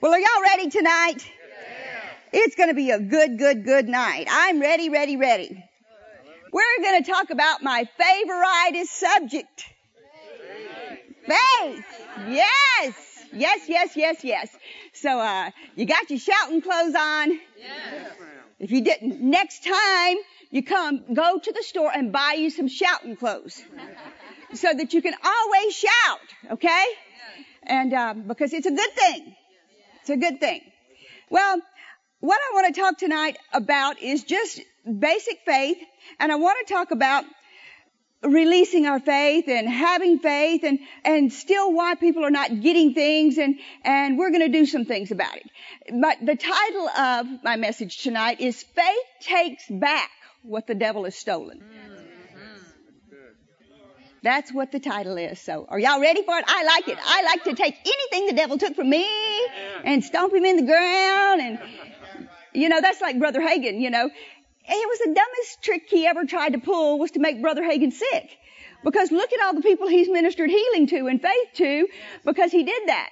Well, are y'all ready tonight? It's going to be a good, good, good night. I'm ready, ready, ready. We're going to talk about my favoriteest subject. Faith. Yes. Yes, yes, yes, yes. So, uh, you got your shouting clothes on? Yes. If you didn't, next time you come, go to the store and buy you some shouting clothes. so that you can always shout, okay? And, uh, because it's a good thing. It's a good thing. Well, what I want to talk tonight about is just basic faith, and I want to talk about releasing our faith and having faith and, and still why people are not getting things and, and we're going to do some things about it. But the title of my message tonight is Faith Takes Back What the Devil Has Stolen. That's what the title is. So are y'all ready for it? I like it. I like to take anything the devil took from me and stomp him in the ground and, you know, that's like Brother Hagin, you know. It was the dumbest trick he ever tried to pull was to make Brother Hagin sick. Because look at all the people he's ministered healing to and faith to because he did that.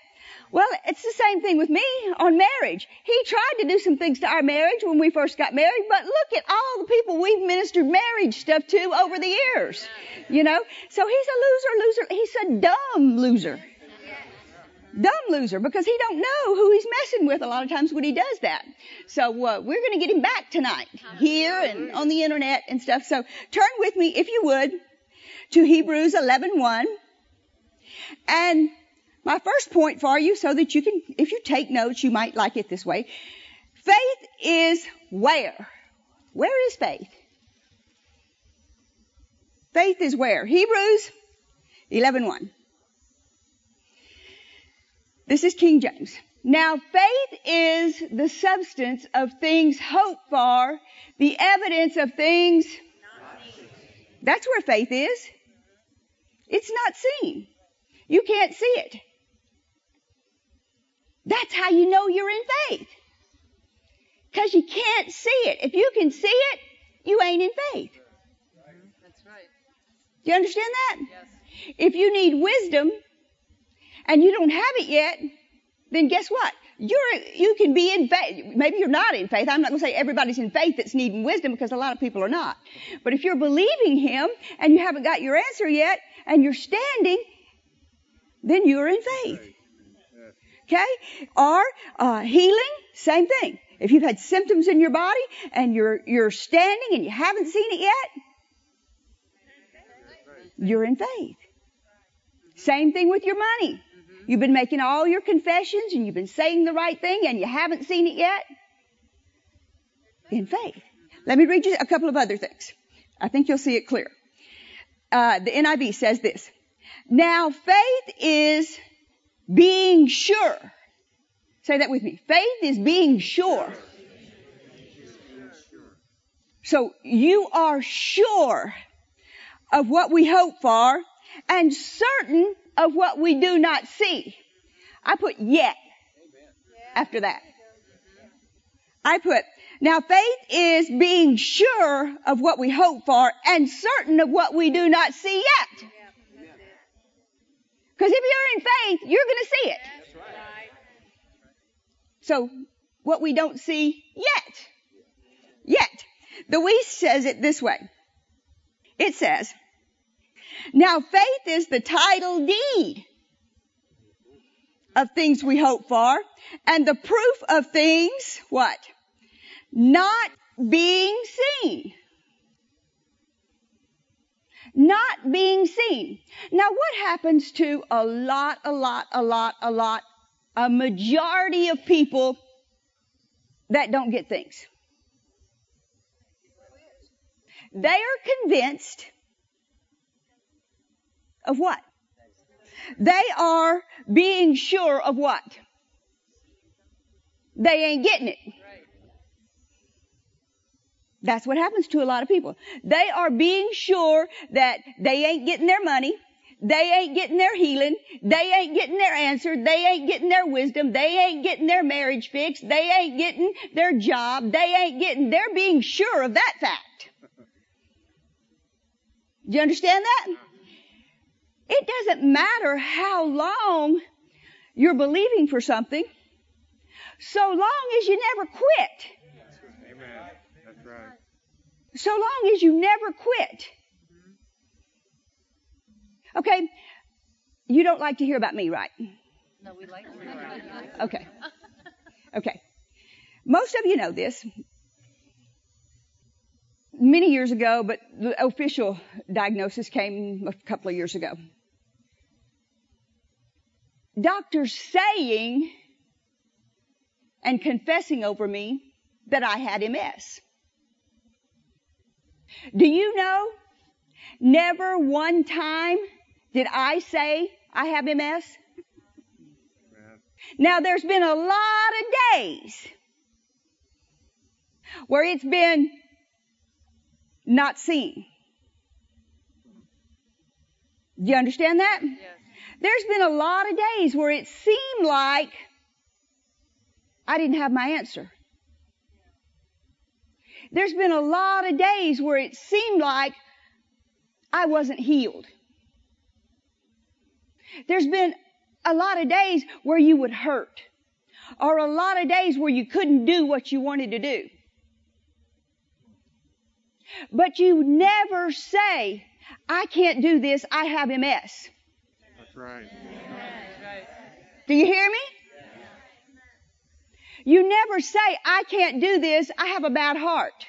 Well, it's the same thing with me on marriage. He tried to do some things to our marriage when we first got married, but look at all the people we've ministered marriage stuff to over the years. You know? So he's a loser, loser. He's a dumb loser. Dumb loser because he don't know who he's messing with a lot of times when he does that. So uh, we're going to get him back tonight here and on the internet and stuff. So turn with me, if you would, to Hebrews 11:1. And my first point for you so that you can, if you take notes, you might like it this way. Faith is where? Where is faith? Faith is where? Hebrews 11:1. This is King James. Now faith is the substance of things hoped for, the evidence of things. That's where faith is. It's not seen. You can't see it. That's how you know you're in faith. Cause you can't see it. If you can see it, you ain't in faith. That's right. Do you understand that? Yes. If you need wisdom and you don't have it yet, then guess what? You're, you can be in faith. Maybe you're not in faith. I'm not going to say everybody's in faith that's needing wisdom because a lot of people are not. But if you're believing Him and you haven't got your answer yet and you're standing, then you're in faith. Okay? Or, uh, healing, same thing. If you've had symptoms in your body and you're, you're standing and you haven't seen it yet, you're in faith. Same thing with your money. You've been making all your confessions and you've been saying the right thing and you haven't seen it yet. In faith. Let me read you a couple of other things. I think you'll see it clear. Uh, the NIV says this. Now faith is being sure. Say that with me. Faith is being sure. So you are sure of what we hope for and certain of what we do not see. I put yet after that. I put, now faith is being sure of what we hope for and certain of what we do not see yet. Because if you're in faith, you're going to see it. So, what we don't see yet. Yet. The Wuest says it this way. It says, now faith is the title deed of things we hope for and the proof of things, what? Not being seen. Not being seen. Now what happens to a lot, a lot, a lot, a lot, a majority of people that don't get things? They are convinced of what? They are being sure of what? They ain't getting it. That's what happens to a lot of people. They are being sure that they ain't getting their money. They ain't getting their healing. They ain't getting their answer. They ain't getting their wisdom. They ain't getting their marriage fixed. They ain't getting their job. They ain't getting, they're being sure of that fact. Do you understand that? It doesn't matter how long you're believing for something. so long as you never quit. Amen. That's right. So long as you never quit. Mm-hmm. Okay, you don't like to hear about me, right? No, we like to. Okay. Okay. Most of you know this. Many years ago, but the official diagnosis came a couple of years ago. Doctors saying and confessing over me that I had MS. Do you know? Never one time did I say I have MS. Now there's been a lot of days where it's been not seen. Do you understand that? Yes. There's been a lot of days where it seemed like I didn't have my answer. There's been a lot of days where it seemed like I wasn't healed. There's been a lot of days where you would hurt. Or a lot of days where you couldn't do what you wanted to do. But you never say, I can't do this, I have MS. That's right. Do you hear me? You never say, I can't do this, I have a bad heart.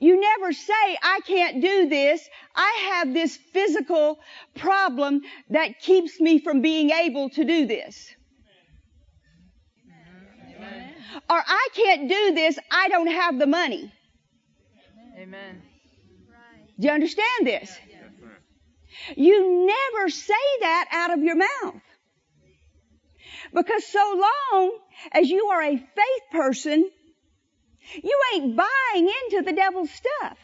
You never say, I can't do this, I have this physical problem that keeps me from being able to do this. Or I can't do this, I don't have the money. Amen. Do you understand this? That's right. You never say that out of your mouth. Because so long as you are a faith person, you ain't buying into the devil's stuff.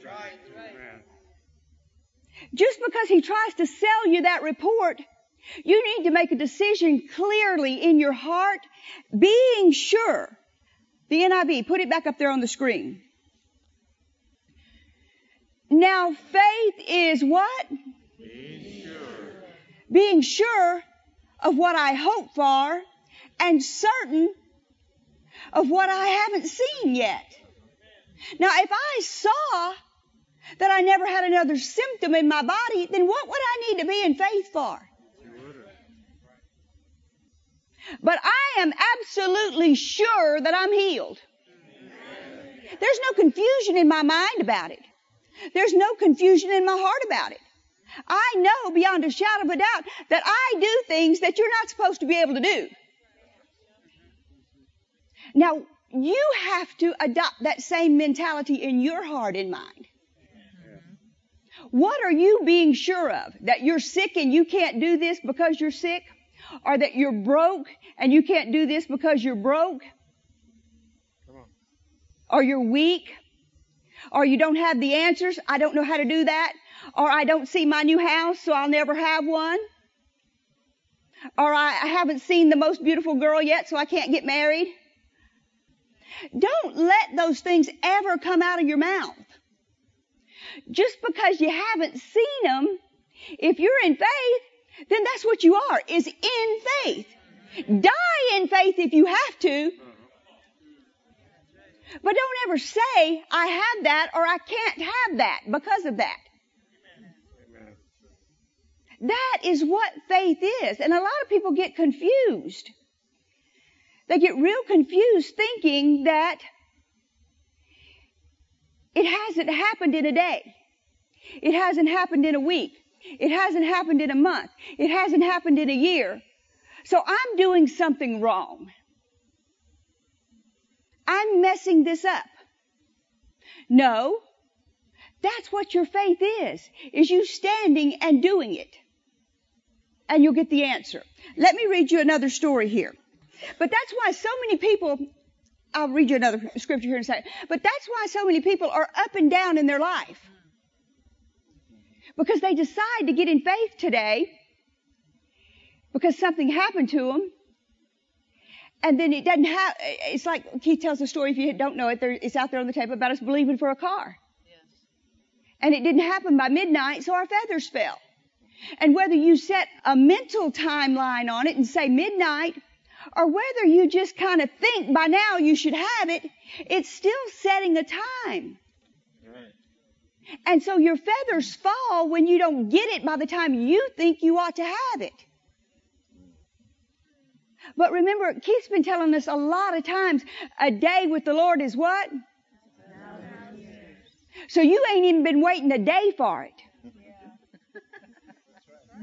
Amen. Just because he tries to sell you that report, you need to make a decision clearly in your heart, being sure. The NIV, put it back up there on the screen. Now faith is what? Be sure. being sure of what I hope for and certain of what I haven't seen yet. Now, if I saw that I never had another symptom in my body, then what would I need to be in faith for? But I am absolutely sure that I'm healed. There's no confusion in my mind about it. There's no confusion in my heart about it. I know beyond a shadow of a doubt that I do things that you're not supposed to be able to do. Now, you have to adopt that same mentality in your heart and mind. What are you being sure of? That you're sick and you can't do this because you're sick? Or that you're broke and you can't do this because you're broke? Or you're weak? Or you don't have the answers? I don't know how to do that. Or I don't see my new house, so I'll never have one. Or I, haven't seen the most beautiful girl yet, so I can't get married. Don't let those things ever come out of your mouth. Just because you haven't seen them, if you're in faith, then that's what you are, is in faith. Die in faith if you have to, but don't ever say, I have that or I can't have that because of that. That is what faith is. And a lot of people get confused. They get real confused thinking that it hasn't happened in a day. It hasn't happened in a week. It hasn't happened in a month. It hasn't happened in a year. So I'm doing something wrong. I'm messing this up. No. That's what your faith is, is you standing and doing it. And you'll get the answer. Let me read you another story here. But that's why so many people, I'll read you another scripture here in a second, but that's why so many people are up and down in their life. Because they decide to get in faith today because something happened to them. And then it doesn't have, it's like Keith tells a story, if you don't know it, there, it's out there on the tape about us believing for a car. Yes. And it didn't happen by midnight, so our feathers fell. And whether you set a mental timeline on it and say midnight, or whether you just kind of think by now you should have it, it's still setting a time. Right. And so your feathers fall when you don't get it by the time you think you ought to have it. But remember, Keith's been telling us a lot of times, a day with the Lord is what? So you ain't even been waiting a day for it.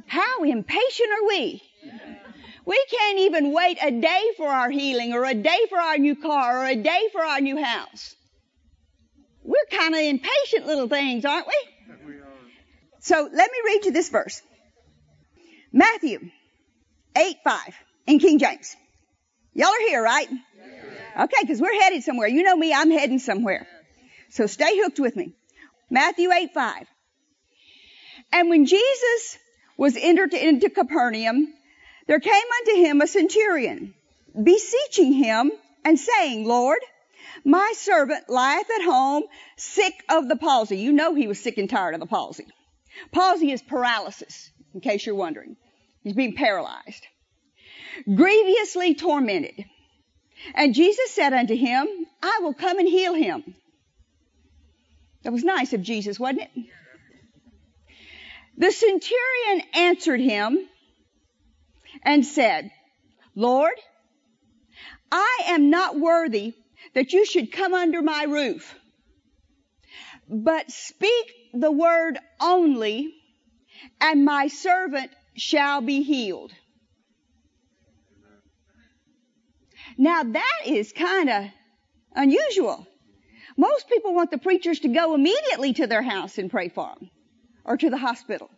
How impatient are we? We can't even wait a day for our healing or a day for our new car or a day for our new house. We're kind of impatient little things, aren't we? So let me read you this verse. Matthew 8 5 in King James. Y'all are here, right? Okay, because we're headed somewhere. You know me, I'm heading somewhere. So stay hooked with me. Matthew 8 5. And when Jesus was entered into Capernaum, there came unto him a centurion, beseeching him and saying, Lord, my servant lieth at home sick of the palsy. You know he was sick and tired of the palsy. Palsy is paralysis, in case you're wondering. He's being paralyzed. Grievously tormented. And Jesus said unto him, I will come and heal him. That was nice of Jesus, wasn't it? The centurion answered him and said, Lord, I am not worthy that you should come under my roof, but speak the word only, and my servant shall be healed. Now that is kind of unusual. Most people want the preachers to go immediately to their house and pray for them or to the hospital.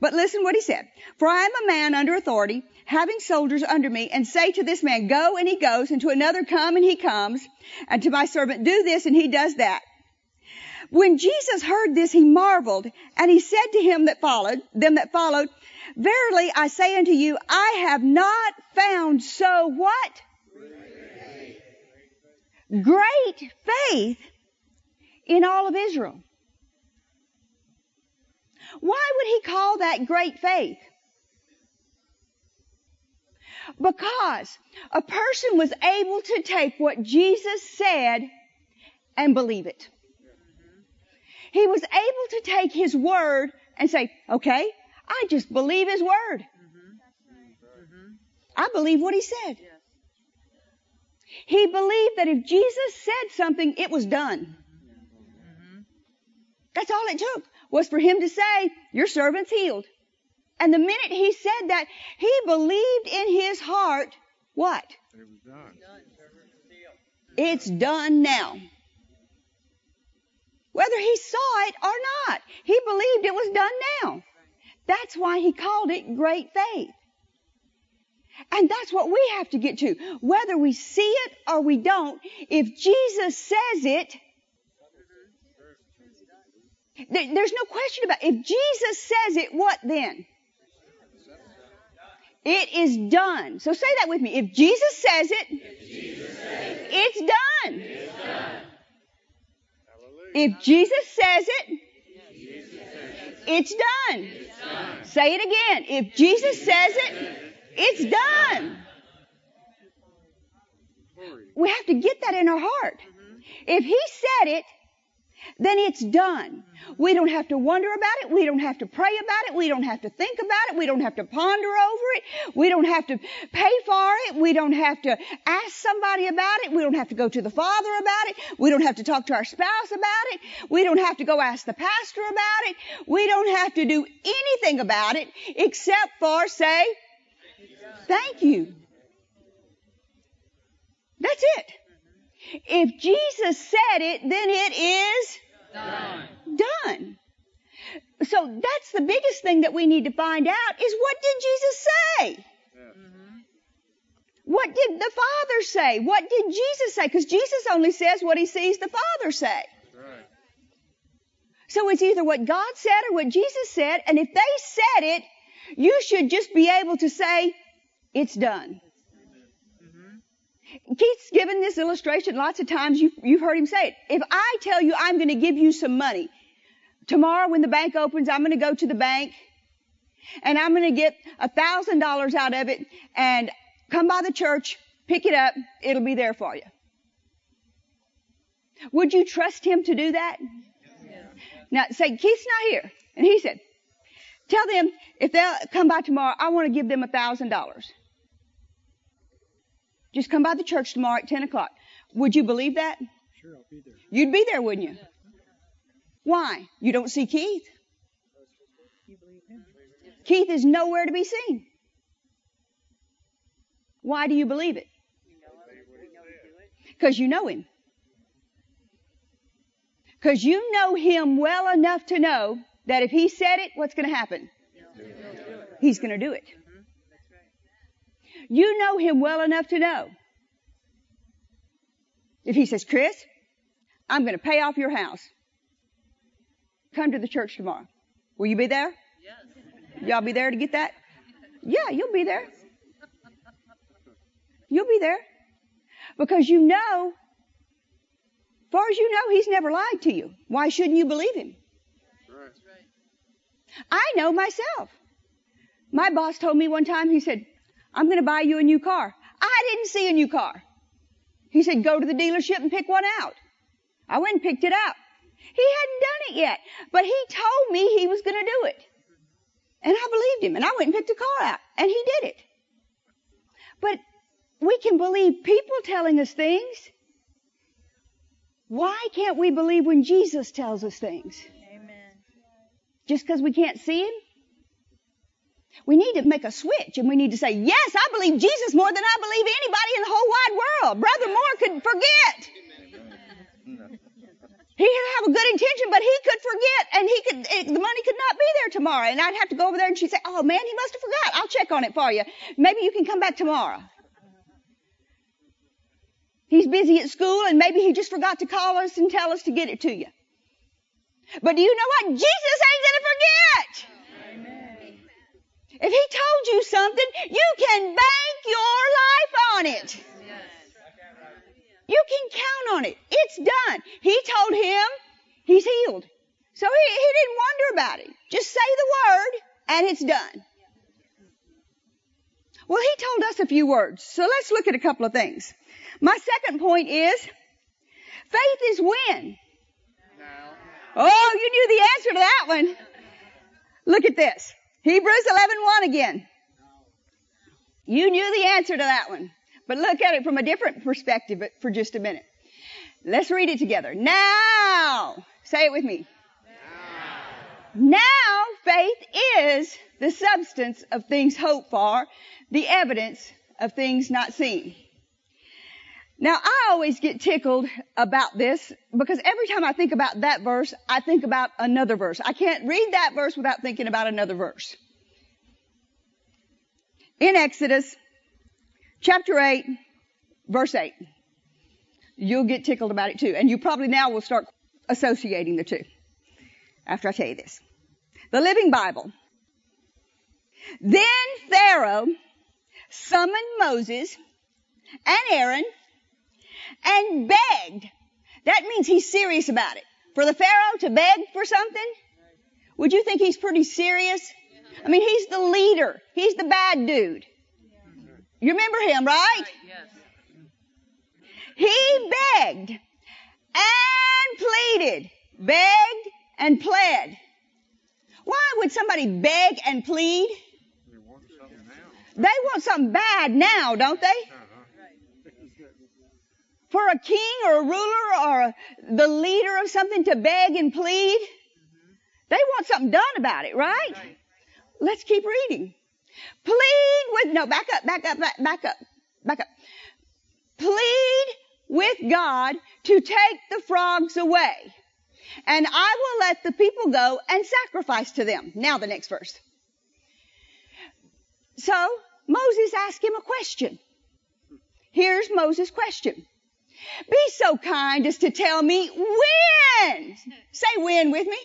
But listen what he said. For I am a man under authority, having soldiers under me, and say to this man, go, and he goes, and to another, come, and he comes, and to my servant, do this, and he does that. When Jesus heard this, he marveled, and he said to him that followed, them that followed, Verily I say unto you, I have not found so what? Great faith in all of Israel. Why would he call that great faith? Because a person was able to take what Jesus said and believe it. He was able to take his word and say, okay, I just believe his word. I believe what he said. He believed that if Jesus said something, it was done. That's all it took was for him to say, your servant's healed. And the minute he said that, he believed in his heart, what? It was done. It's done now. Whether he saw it or not, he believed it was done now. That's why he called it great faith. And that's what we have to get to. Whether we see it or we don't, if Jesus says it, there- there's no question about it. If Jesus says it, what then? It is done. So say that with me. If Jesus says it, it's done. Hallelujah. If Jesus says it, it's done. Say it again. If Jesus says it, it's done. We have to get that in our heart. If He said it, then it's done. We don't have to wonder about it. We don't have to pray about it. We don't have to think about it. We don't have to ponder over it. We don't have to pay for it. We don't have to ask somebody about it. We don't have to go to the Father about it. We don't have to talk to our spouse about it. We don't have to go ask the pastor about it. We don't have to do anything about it except for say, thank you. That's it. If Jesus said it, then it is done. So that's the biggest thing that we need to find out is what did Jesus say? What did the Father say? What did Jesus say? Because Jesus only says what he sees the Father say. Right. So it's either what God said or what Jesus said, and if they said it, you should just be able to say, it's done. Keith's given this illustration lots of times. You've, you've heard him say it. If I tell you I'm going to give you some money, tomorrow when the bank opens, I'm going to go to the bank and I'm going to get a thousand dollars out of it and come by the church, pick it up, it'll be there for you. Would you trust him to do that? Now say, Keith's not here. And he said, tell them if they'll come by tomorrow, I want to give them a thousand dollars. Just come by the church tomorrow at 10 o'clock. Would you believe that? Sure, I'll be there. You'd be there, wouldn't you? Why? You don't see Keith? Keith is nowhere to be seen. Why do you believe it? Because you know him. Because you know him well enough to know that if he said it, what's going to happen? He's going to do it. You know him well enough to know. If he says, Chris, I'm going to pay off your house. Come to the church tomorrow. Will you be there? Yes. Y'all be there to get that? Yeah, you'll be there. You'll be there. Because you know, far as you know, he's never lied to you. Why shouldn't you believe him? Right. I know myself. My boss told me one time, he said, I'm going to buy you a new car. I didn't see a new car. He said, go to the dealership and pick one out. I went and picked it out. He hadn't done it yet, but he told me he was going to do it. And I believed him and I went and picked the car out and he did it. But we can believe people telling us things. Why can't we believe when Jesus tells us things? Amen. Just because we can't see him? We need to make a switch and we need to say, yes, I believe Jesus more than I believe anybody in the whole wide world. Brother Moore could forget. He could have a good intention, but he could forget and he could, it, the money could not be there tomorrow. And I'd have to go over there and she'd say, oh man, he must have forgot. I'll check on it for you. Maybe you can come back tomorrow. He's busy at school and maybe he just forgot to call us and tell us to get it to you. But do you know what? Jesus ain't gonna forget. If he told you something, you can bank your life on it. You can count on it. It's done. He told him he's healed. So he, he didn't wonder about it. Just say the word and it's done. Well, he told us a few words. So let's look at a couple of things. My second point is faith is when. Oh, you knew the answer to that one. Look at this. Hebrews 11:1 again. You knew the answer to that one. But look at it from a different perspective for just a minute. Let's read it together. Now, say it with me. Now faith is the substance of things hoped for, the evidence of things not seen. Now I always get tickled about this because every time I think about that verse, I think about another verse. I can't read that verse without thinking about another verse. In Exodus chapter 8, verse 8. You'll get tickled about it too. And you probably now will start associating the two after I tell you this. The Living Bible. Then Pharaoh summoned Moses and Aaron and begged. That means he's serious about it. For the Pharaoh to beg for something, would you think he's pretty serious? I mean, he's the leader. He's the bad dude. You remember him, right? He begged and pleaded. Begged and pled. Why would somebody beg and plead? They want something bad now, don't they? For a king or a ruler or a, the leader of something to beg and plead, mm-hmm. they want something done about it, right? Let's keep reading. Plead with, no, back up, back up, back, back up, back up. Plead with God to take the frogs away. And I will let the people go and sacrifice to them. Now the next verse. So Moses asked him a question. Here's Moses' question. Be so kind as to tell me when. Say when with me.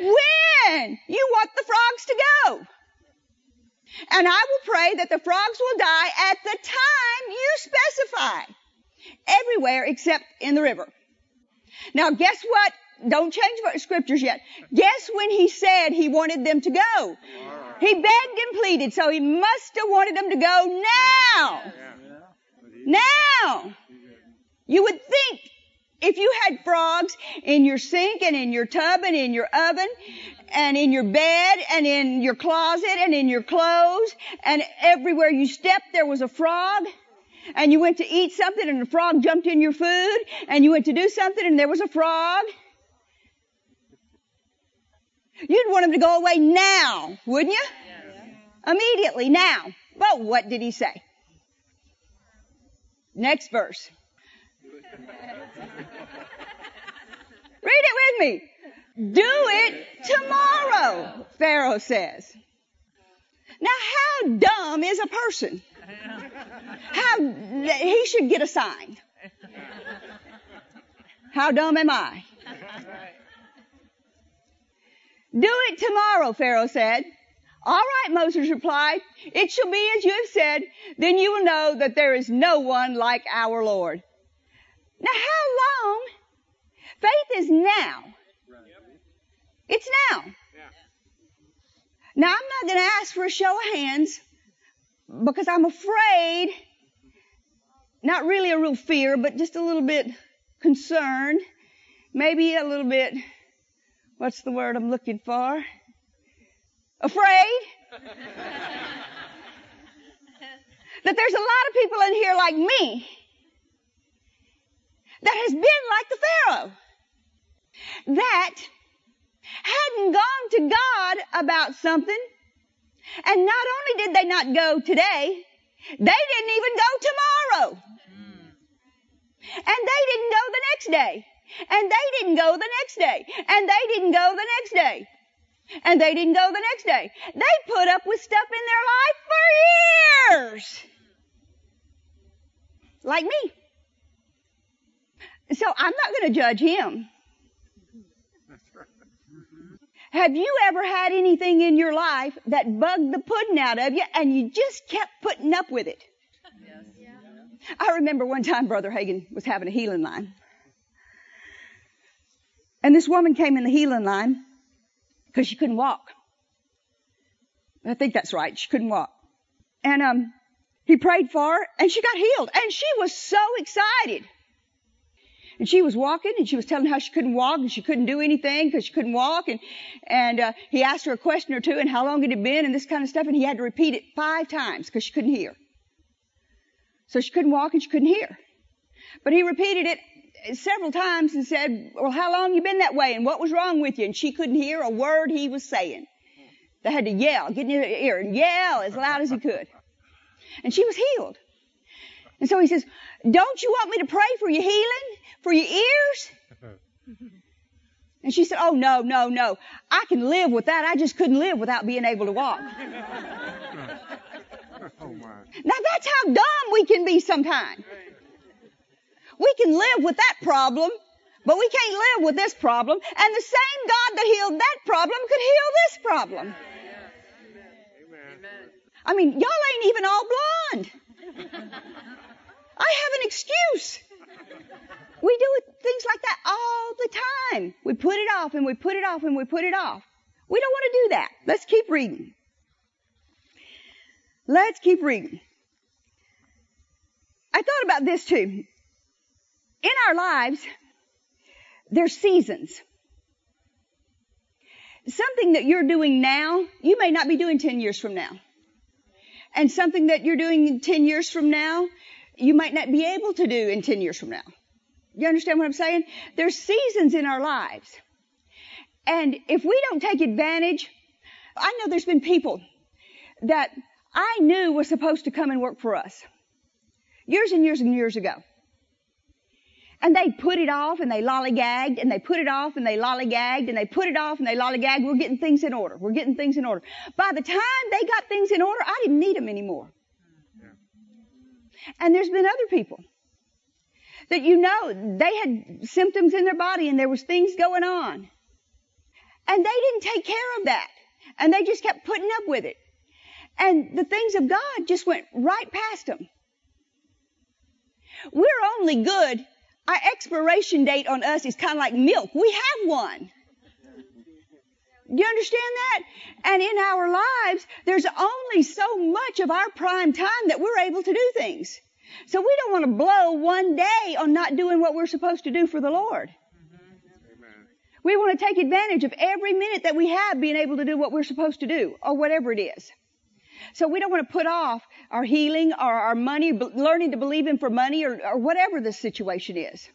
When. When you want the frogs to go. And I will pray that the frogs will die at the time you specify. Everywhere except in the river. Now guess what don't change scriptures yet. Guess when he said he wanted them to go? He begged and pleaded, so he must have wanted them to go now. Yeah. But he- Now. You would think if you had frogs in your sink and in your tub and in your oven and in your bed and in your closet and in your clothes and everywhere you stepped there was a frog and you went to eat something and a frog jumped in your food and you went to do something and there was a frog. You'd want him to go away now, wouldn't you? Immediately, now. But what did he say? Next verse. Read it with me. Do it tomorrow, Pharaoh says. Now how dumb is a person? How, he should get a sign. How dumb am I? Do it tomorrow, Pharaoh said. All right, Moses replied. It shall be as you have said. Then you will know that there is no one like our Lord. Now how long? Faith is now. It's now. Now I'm not going to ask for a show of hands because I'm afraid, not really a real fear, but just a little bit concerned, maybe a little bit, what's the word I'm looking for? Afraid? that there's a lot of people in here like me that has been like the Pharaoh. That hadn't gone to God about something. And not only did they not go today, they didn't even go tomorrow. And they didn't go the next day. And they didn't go the next day. And they didn't go the next day. And they didn't go the next day. They put up with stuff in their life for years. Like me. So I'm not going to judge him. Have you ever had anything in your life that bugged the pudding out of you and you just kept putting up with it? I remember one time Brother Hagin was having a healing line. And this woman came in the healing line because she couldn't walk. I think that's right. She couldn't walk. And um, he prayed for her and she got healed. And she was so excited. And she was walking and she was telling how she couldn't walk and she couldn't do anything because she couldn't walk. And, and, uh, he asked her a question or two and how long it had been and this kind of stuff. And he had to repeat it five times because she couldn't hear. So she couldn't walk and she couldn't hear. But he repeated it several times and said, well, how long you been that way and what was wrong with you? And she couldn't hear a word he was saying. They had to yell, get in her ear and yell as loud as he could. And she was healed. And so he says, don't you want me to pray for your healing? For your ears? And she said, oh no, no, no. I can live with that. I just couldn't live without being able to walk. Oh my. Now that's how dumb we can be sometimes. We can live with that problem, but we can't live with this problem. And the same God that healed that problem could heal this problem. Amen. I mean, y'all ain't even all blonde. I have an excuse. We do things like that all the time. We put it off and we put it off and we put it off. We don't want to do that. Let's keep reading. Let's keep reading. I thought about this too. In our lives, there's seasons. Something that you're doing now, you may not be doing 10 years from now. And something that you're doing 10 years from now, you might not be able to do in 10 years from now. You understand what I'm saying? There's seasons in our lives. And if we don't take advantage, I know there's been people that I knew was supposed to come and work for us years and years and years ago. And they put it off and they lollygagged and they put it off and they lollygagged and they put it off and they lollygagged. We're getting things in order. We're getting things in order. By the time they got things in order, I didn't need them anymore. And there's been other people that you know they had symptoms in their body and there was things going on. And they didn't take care of that. And they just kept putting up with it. And the things of God just went right past them. We're only good Our expiration date on us is kind of like milk. We have one. Do you understand that? And in our lives, there's only so much of our prime time that we're able to do things. So we don't want to blow one day on not doing what we're supposed to do for the Lord. Amen. We want to take advantage of every minute that we have being able to do what we're supposed to do or whatever it is. So we don't want to put off our healing or our money, learning to believe in for money or, or whatever the situation is.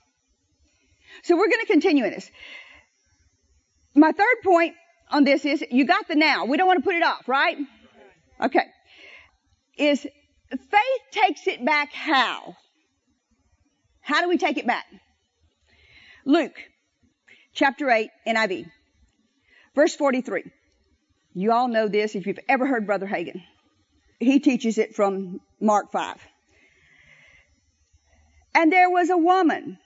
So we're going to continue in this. My third point on this is you got the now. We don't want to put it off, right? Okay. Is faith takes it back how? How do we take it back? Luke chapter 8 NIV verse 43. You all know this if you've ever heard Brother Hagin. He teaches it from Mark 5. And there was a woman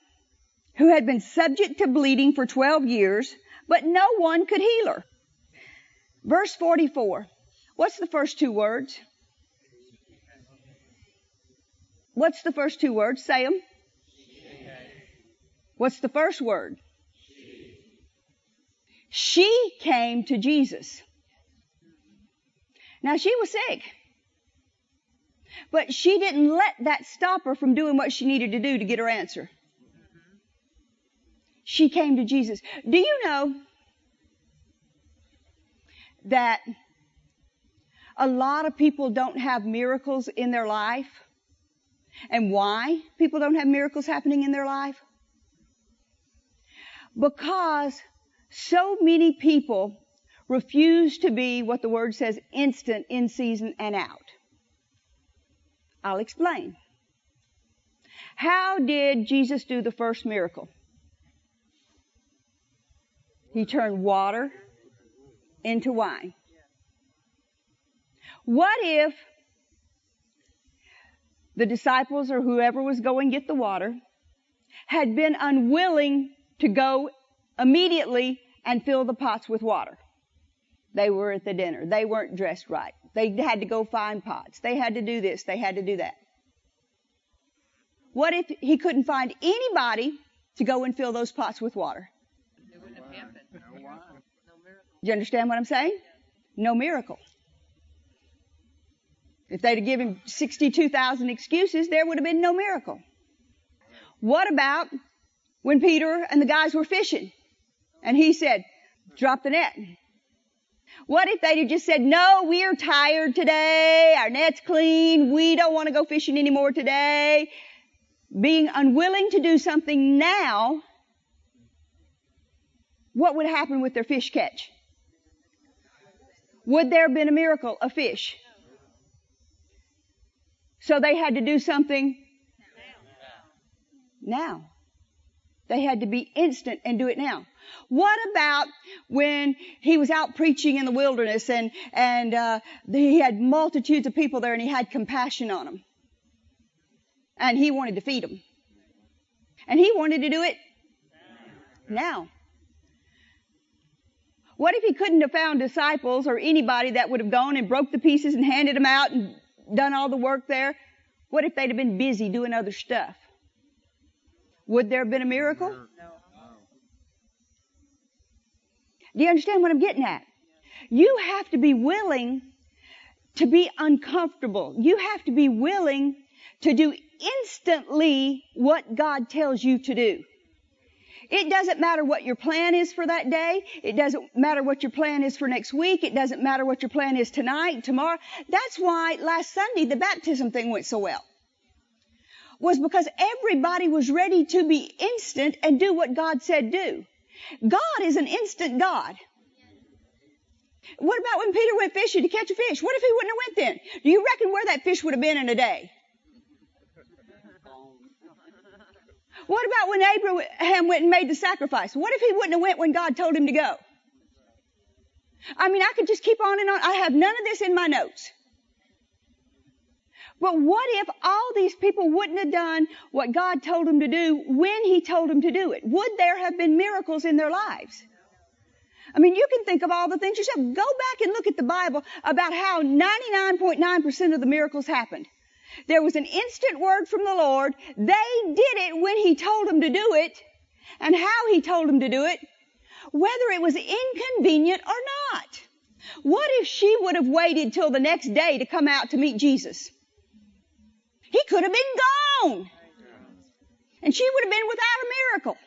who had been subject to bleeding for 12 years, but no one could heal her. Verse 44. What's the first two words? What's the first two words? Say them. What's the first word? She came to Jesus. Now she was sick. But she didn't let that stop her from doing what she needed to do to get her answer. She came to Jesus. Do you know that a lot of people don't have miracles in their life? And why people don't have miracles happening in their life? Because so many people refuse to be what the word says instant in season and out. I'll explain. How did Jesus do the first miracle? He turned water into wine. What if the disciples or whoever was going get the water had been unwilling to go immediately and fill the pots with water? They were at the dinner. They weren't dressed right. They had to go find pots. They had to do this. They had to do that. What if he couldn't find anybody to go and fill those pots with water? It wouldn't have happened. No wine. No miracle. Do you understand what I'm saying? No miracle. If they'd have given 62,000 excuses, there would have been no miracle. What about when Peter and the guys were fishing and he said, drop the net? What if they'd have just said, no, we're tired today. Our net's clean. We don't want to go fishing anymore today. Being unwilling to do something now, what would happen with their fish catch? Would there have been a miracle A fish? So they had to do something now. They had to be instant and do it now. What about when he was out preaching in the wilderness and and uh, he had multitudes of people there and he had compassion on them, and he wanted to feed them, and he wanted to do it now. What if he couldn't have found disciples or anybody that would have gone and broke the pieces and handed them out and done all the work there? What if they'd have been busy doing other stuff? Would there have been a miracle? No. Do you understand what I'm getting at? You have to be willing to be uncomfortable. You have to be willing to do instantly what God tells you to do. It doesn't matter what your plan is for that day. It doesn't matter what your plan is for next week. It doesn't matter what your plan is tonight, tomorrow. That's why last Sunday the baptism thing went so well. Was because everybody was ready to be instant and do what God said do. God is an instant God. What about when Peter went fishing to catch a fish? What if he wouldn't have went then? Do you reckon where that fish would have been in a day? What about when Abraham went and made the sacrifice? What if he wouldn't have went when God told him to go? I mean, I could just keep on and on. I have none of this in my notes. But what if all these people wouldn't have done what God told them to do when He told them to do it? Would there have been miracles in their lives? I mean, you can think of all the things yourself. Go back and look at the Bible about how 99.9% of the miracles happened. There was an instant word from the Lord. They did it when He told them to do it and how He told them to do it, whether it was inconvenient or not. What if she would have waited till the next day to come out to meet Jesus? He could have been gone. And she would have been without a miracle.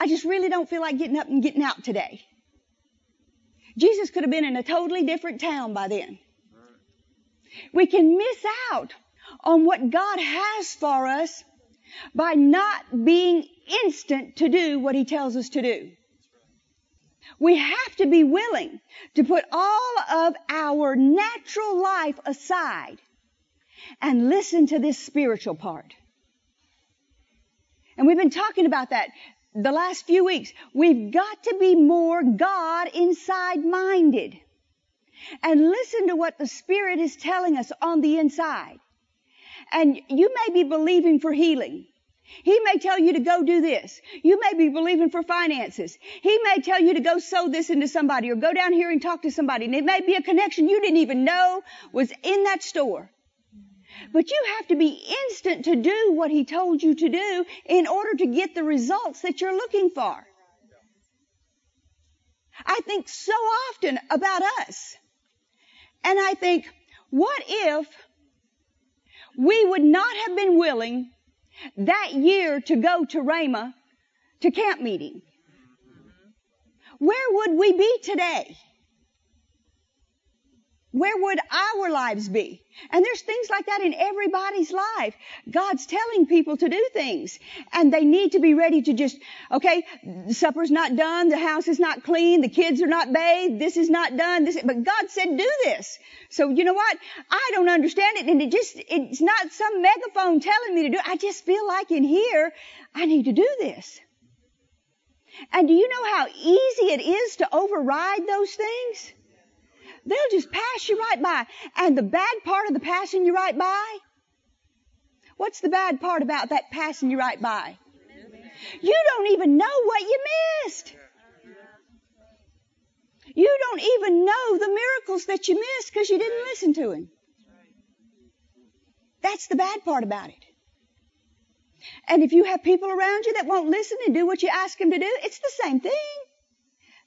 I just really don't feel like getting up and getting out today. Jesus could have been in a totally different town by then. We can miss out on what God has for us by not being instant to do what He tells us to do. We have to be willing to put all of our natural life aside and listen to this spiritual part. And we've been talking about that the last few weeks. We've got to be more God inside minded and listen to what the Spirit is telling us on the inside. And you may be believing for healing. He may tell you to go do this. You may be believing for finances. He may tell you to go sow this into somebody or go down here and talk to somebody. And it may be a connection you didn't even know was in that store. But you have to be instant to do what he told you to do in order to get the results that you're looking for. I think so often about us. And I think, what if we would not have been willing that year to go to Rhema to camp meeting? Where would we be today? Where would our lives be? And there's things like that in everybody's life. God's telling people to do things and they need to be ready to just, okay, supper's not done, the house is not clean, the kids are not bathed, this is not done, this, but God said do this. So you know what? I don't understand it and it just, it's not some megaphone telling me to do it. I just feel like in here, I need to do this. And do you know how easy it is to override those things? They'll just pass you right by. And the bad part of the passing you right by? What's the bad part about that passing you right by? You don't even know what you missed. You don't even know the miracles that you missed because you didn't listen to him. That's the bad part about it. And if you have people around you that won't listen and do what you ask them to do, it's the same thing.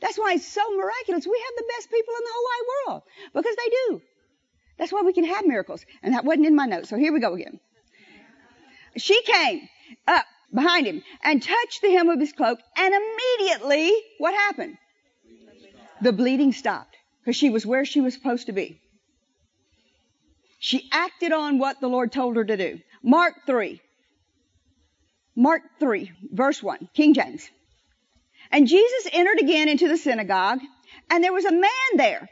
That's why it's so miraculous. We have the best people in the whole wide world because they do. That's why we can have miracles. And that wasn't in my notes. So here we go again. She came up behind him and touched the hem of his cloak and immediately what happened? The bleeding stopped because she was where she was supposed to be. She acted on what the Lord told her to do. Mark 3. Mark 3, verse 1, King James. And Jesus entered again into the synagogue, and there was a man there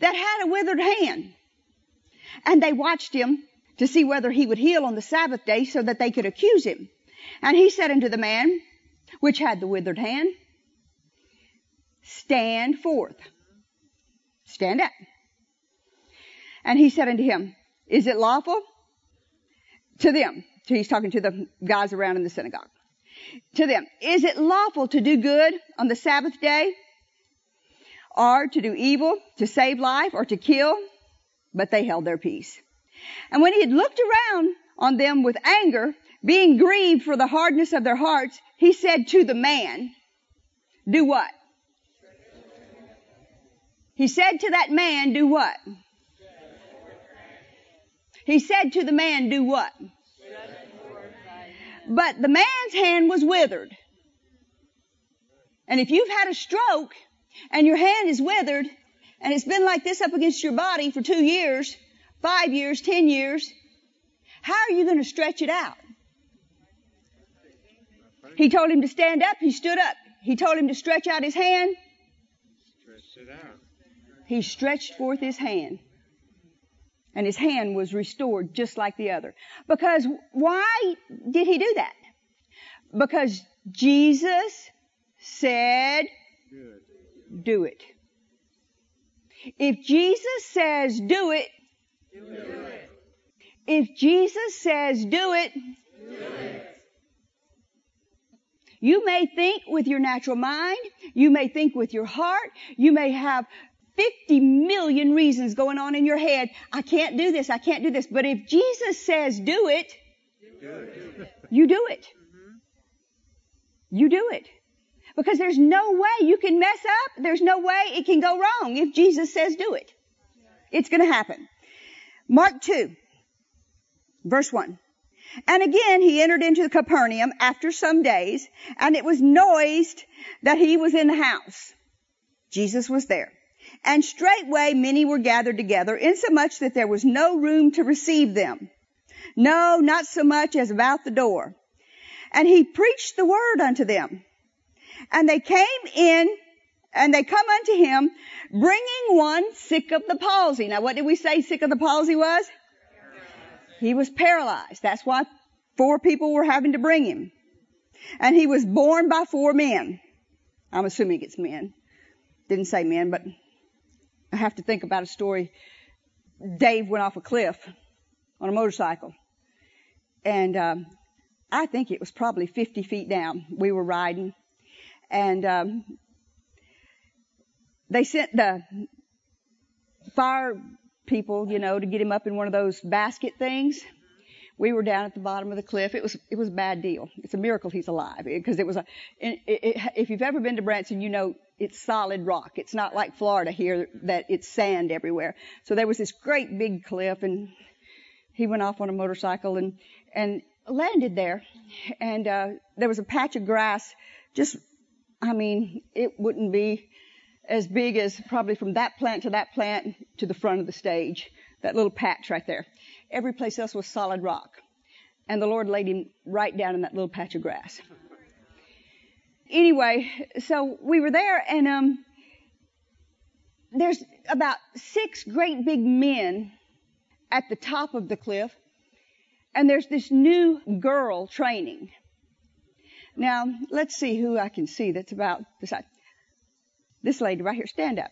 that had a withered hand. And they watched him to see whether he would heal on the Sabbath day so that they could accuse him. And he said unto the man, which had the withered hand, stand forth. Stand up. And he said unto him, is it lawful? To them. So he's talking to the guys around in the synagogue to them, is it lawful to do good on the Sabbath day? Or to do evil, to save life, or to kill? But they held their peace. And when he had looked around on them with anger, being grieved for the hardness of their hearts, he said to the man, do what? He said to that man, do what? He said to the man, do what? But the man's hand was withered. And if you've had a stroke and your hand is withered and it's been like this up against your body for two years, five years, ten years, how are you going to stretch it out? He told him to stand up. He stood up. He told him to stretch out his hand. Stretch it out. He stretched forth his hand and his hand was restored just like the other. Because why did he do that? Because Jesus said, do it. If Jesus says do it, Do it. if Jesus says do it, Do it. you may think with your natural mind, you may think with your heart, you may have 50 million reasons going on in your head. I can't do this. I can't do this. But if Jesus says do it, you do it. You do it. Because there's no way you can mess up. There's no way it can go wrong if Jesus says do it. It's going to happen. Mark 2, verse 1. And again he entered into the Capernaum after some days, and it was noised that he was in the house. Jesus was there. And straightway many were gathered together, insomuch that there was no room to receive them. No, not so much as about the door. And he preached the word unto them. And they came in, and they come unto him, bringing one sick of the palsy. Now what did we say sick of the palsy was? He was paralyzed. That's why four people were having to bring him. And he was borne by four men. I'm assuming it's men. Didn't say men, but I have to think about a story. Dave went off a cliff on a motorcycle. And um, I think it was probably 50 feet down. We were riding. And um, they sent the fire people, you know, to get him up in one of those basket things. We were down at the bottom of the cliff. It was it was a bad deal. It's a miracle he's alive because it was a. It, it, if you've ever been to Branson, you know it's solid rock. It's not like Florida here that it's sand everywhere. So there was this great big cliff, and he went off on a motorcycle and and landed there, and uh, there was a patch of grass. Just, I mean, it wouldn't be as big as probably from that plant to that plant to the front of the stage. That little patch right there. Every place else was solid rock. And the Lord laid him right down in that little patch of grass. Anyway, so we were there and, um, there's about six great big men at the top of the cliff. And there's this new girl training. Now, let's see who I can see that's about the size. This lady right here, stand up.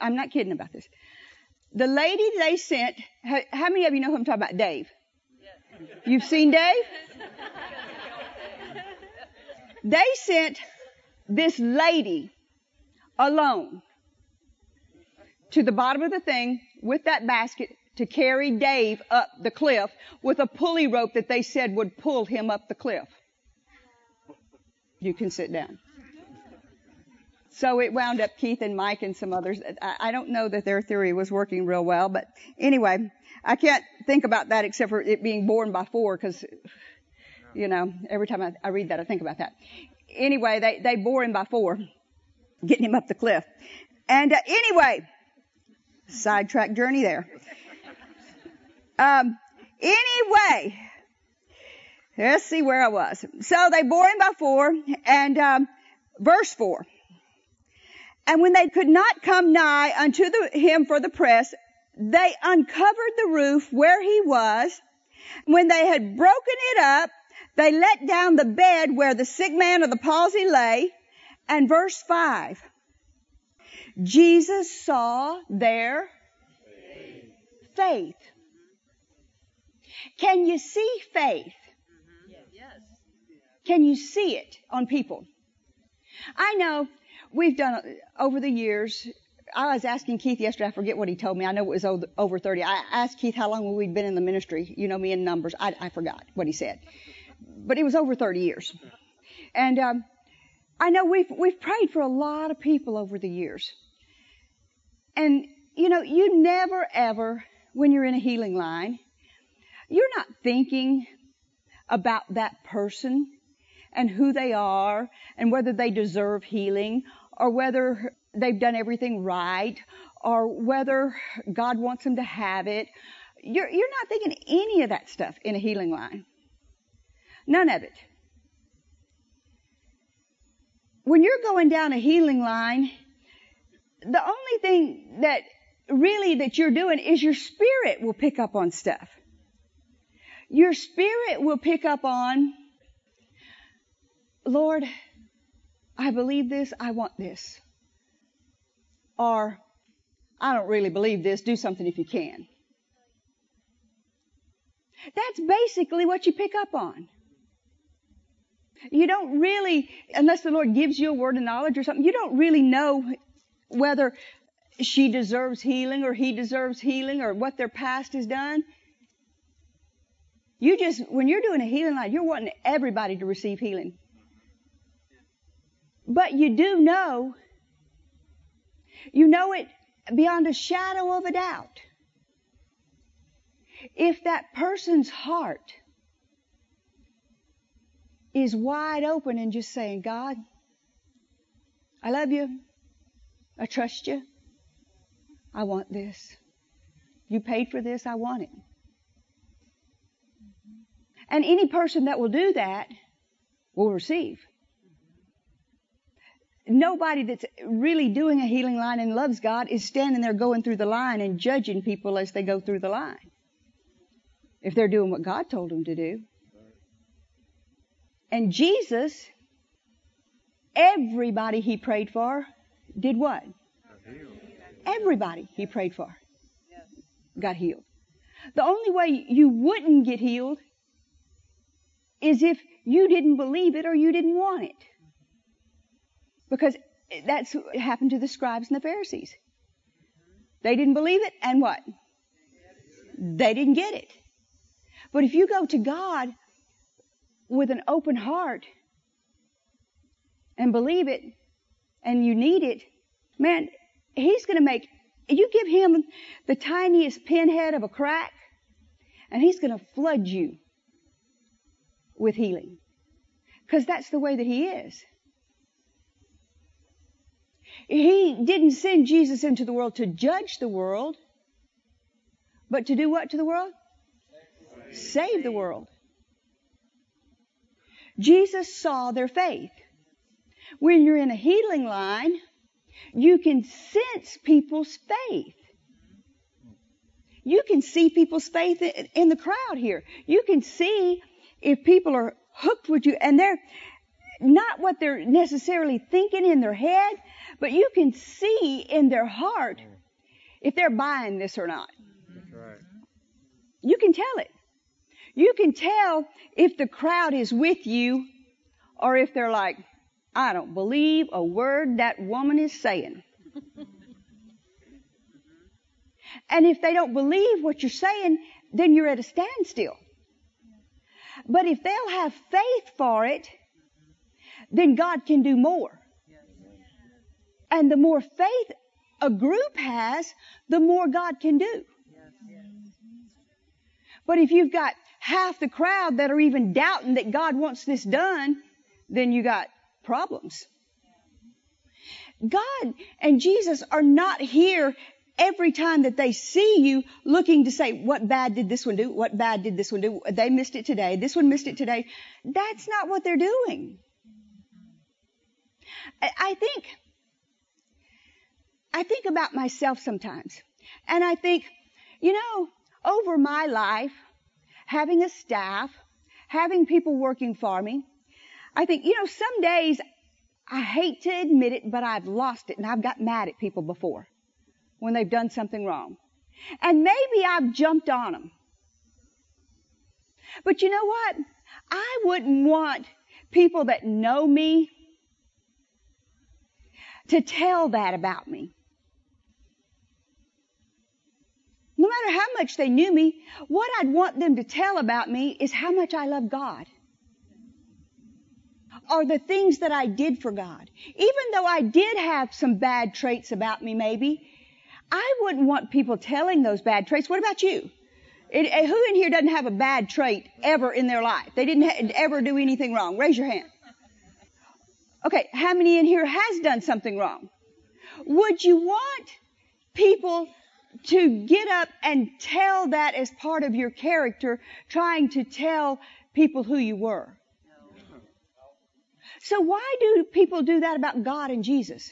I'm not kidding about this. The lady they sent, how, many of you know who I'm talking about? Dave. You've seen Dave? They sent this lady alone to the bottom of the thing with that basket to carry Dave up the cliff with a pulley rope that they said would pull him up the cliff. You can sit down. So it wound up Keith and Mike and some others. I don't know that their theory was working real well, but anyway, I can't think about that except for it being borne by four because, you know, every time I, I read that, I think about that. Anyway, they, they bore him by four, getting him up the cliff. And uh, anyway, sidetrack journey there. Um, anyway, let's see where I was. So they bore him by four, and um, verse four. And when they could not come nigh unto the, him for the press, they uncovered the roof where he was. When they had broken it up, they let down the bed where the sick man of the palsy lay. And verse five. Jesus saw their faith. Can you see faith? Yes. Can you see it on people? I know we've done over the years. I was asking Keith yesterday. I forget what he told me. I know it was over 30. I asked Keith how long we'd been in the ministry. You know me in numbers. I, I forgot what he said, but it was over 30 years. And um, I know we've we've prayed for a lot of people over the years. And you know, you never ever, when you're in a healing line, you're not thinking about that person and who they are and whether they deserve healing or whether they've done everything right or whether God wants them to have it. You're, you're not thinking any of that stuff in a healing line. None of it. When you're going down a healing line, the only thing that really that you're doing is your spirit will pick up on stuff. Your spirit will pick up on, Lord, I believe this, I want this. Or, I don't really believe this, do something if you can. That's basically what you pick up on. You don't really, unless the Lord gives you a word of knowledge or something, you don't really know whether she deserves healing or he deserves healing or what their past has done. You just, when you're doing a healing line, you're wanting everybody to receive healing. But you do know, you know it beyond a shadow of a doubt. If that person's heart is wide open and just saying, God, I love you. I trust you. I want this. You paid for this. I want it. And any person that will do that will receive. Nobody that's really doing a healing line and loves God is standing there going through the line and judging people as they go through the line. If they're doing what God told them to do. And Jesus, everybody he prayed for, did what? Everybody he prayed for got healed. The only way you wouldn't get healed is if you didn't believe it or you didn't want it. Because that's what happened to the scribes and the Pharisees. They didn't believe it, and what? They didn't get it. But if you go to God with an open heart and believe it, and you need it, man, He's going to make, you give Him the tiniest pinhead of a crack, and He's going to flood you with healing. Because that's the way that He is. He didn't send Jesus into the world to judge the world, but to do what to the world? Save the world. Jesus saw their faith. When you're in a healing line, you can sense people's faith. You can see people's faith in the crowd here. You can see if people are hooked with you and they're not what they're necessarily thinking in their head, but you can see in their heart if they're buying this or not. That's right. You can tell it. You can tell if the crowd is with you or if they're like, I don't believe a word that woman is saying. and if they don't believe what you're saying, then you're at a standstill. But if they'll have faith for it, then God can do more. And the more faith a group has, the more God can do. But if you've got half the crowd that are even doubting that God wants this done, then you got problems. God and Jesus are not here every time that they see you looking to say, what bad did this one do? What bad did this one do? They missed it today. This one missed it today. That's not what they're doing. I think, I think about myself sometimes and I think, you know, over my life, having a staff, having people working for me, I think, you know, some days I hate to admit it, but I've lost it and I've got mad at people before when they've done something wrong. And maybe I've jumped on them. But you know what? I wouldn't want people that know me to tell that about me. No matter how much they knew me, what I'd want them to tell about me is how much I love God. Or the things that I did for God. Even though I did have some bad traits about me maybe, I wouldn't want people telling those bad traits. What about you? It, who in here doesn't have a bad trait ever in their life? They didn't ha- ever do anything wrong. Raise your hand. Okay, how many in here has done something wrong? Would you want people to get up and tell that as part of your character, trying to tell people who you were? So why do people do that about God and Jesus?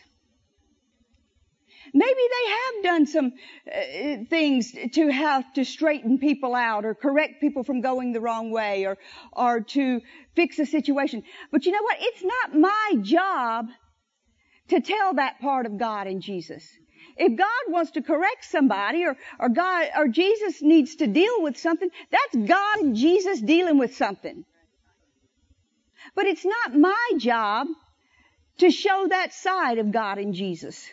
Maybe they have done some uh, things to have to straighten people out or correct people from going the wrong way or, or to fix a situation. But you know what? It's not my job to tell that part of God and Jesus. If God wants to correct somebody or, or God, or Jesus needs to deal with something, that's God and Jesus dealing with something. But it's not my job to show that side of God and Jesus.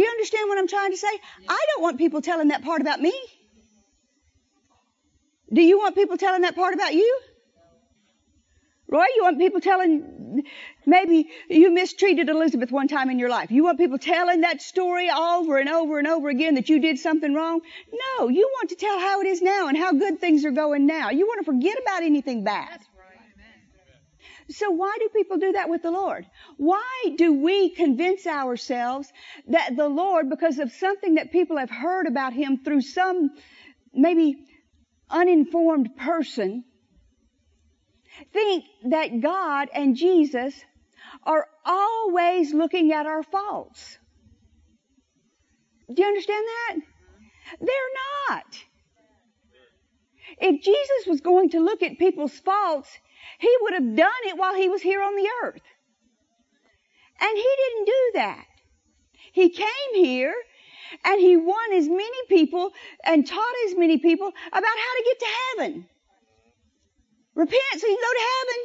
Do you understand what I'm trying to say? I don't want people telling that part about me. Do you want people telling that part about you? Roy, you want people telling, maybe you mistreated Elizabeth one time in your life. You want people telling that story over and over and over again that you did something wrong? No, you want to tell how it is now and how good things are going now. You want to forget about anything bad. So why do people do that with the Lord? Why do we convince ourselves that the Lord, because of something that people have heard about Him through some maybe uninformed person, think that God and Jesus are always looking at our faults. Do you understand that? They're not. If Jesus was going to look at people's faults, he would have done it while he was here on the earth. And he didn't do that. He came here and he won as many people and taught as many people about how to get to heaven. Repent so you can go to heaven.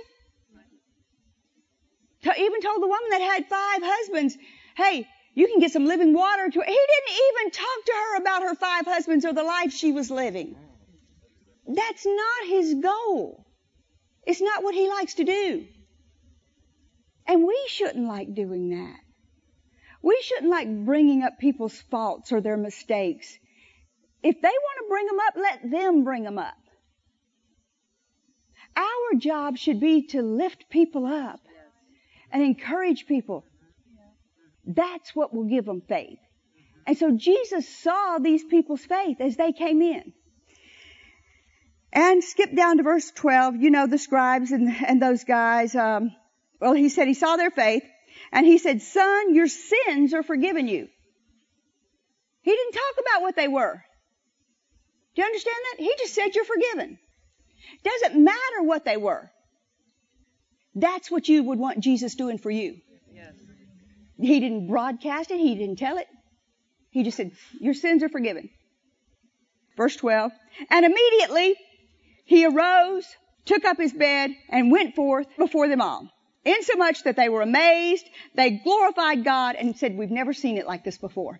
Even told the woman that had five husbands, hey, you can get some living water to. He didn't even talk to her about her five husbands or the life she was living. That's not his goal. It's not what he likes to do. And we shouldn't like doing that. We shouldn't like bringing up people's faults or their mistakes. If they want to bring them up, let them bring them up. Our job should be to lift people up and encourage people. That's what will give them faith. And so Jesus saw these people's faith as they came in. And skip down to verse 12. You know the scribes and, and those guys. Um, well, he said he saw their faith, and he said, "Son, your sins are forgiven you." He didn't talk about what they were. Do you understand that? He just said you're forgiven. Doesn't matter what they were. That's what you would want Jesus doing for you. Yes. He didn't broadcast it. He didn't tell it. He just said, your sins are forgiven. Verse 12. And immediately he arose, took up his bed, and went forth before them all. Insomuch that they were amazed, they glorified God and said, we've never seen it like this before.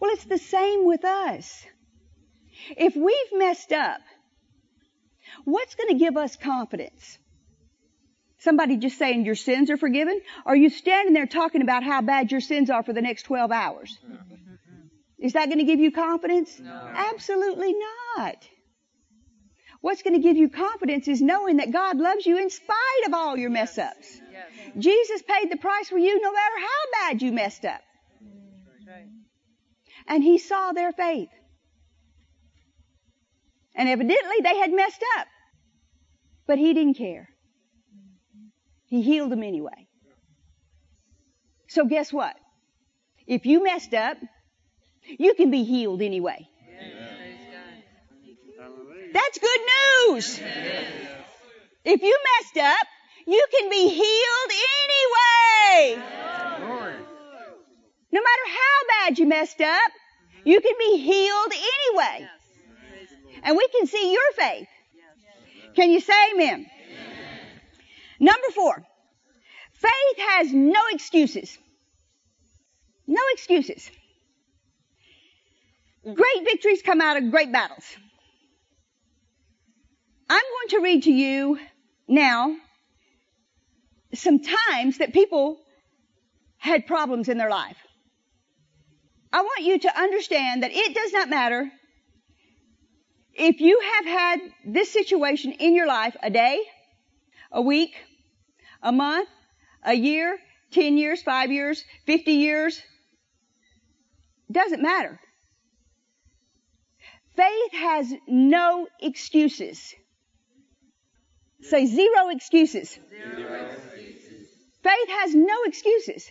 Well, it's the same with us. If we've messed up, what's going to give us confidence? Somebody just saying your sins are forgiven? Or are you standing there talking about how bad your sins are for the next 12 hours? Is that going to give you confidence? No. Absolutely not. What's going to give you confidence is knowing that God loves you in spite of all your mess ups. Yes. Jesus paid the price for you no matter how bad you messed up. Right. And he saw their faith. And evidently they had messed up. But he didn't care. He healed them anyway. So guess what? If you messed up, you can be healed anyway. That's good news. If you messed up, you can be healed anyway. No matter how bad you messed up, you can be healed anyway. And we can see your faith. Can you say amen? Number four. Faith has no excuses. No excuses. Great victories come out of great battles. I'm going to read to you now some times that people had problems in their life. I want you to understand that it does not matter if you have had this situation in your life a day, a week, a month, a year, 10 years, 5 years, 50 years, doesn't matter. Faith has no excuses. Say zero excuses. Faith has no excuses.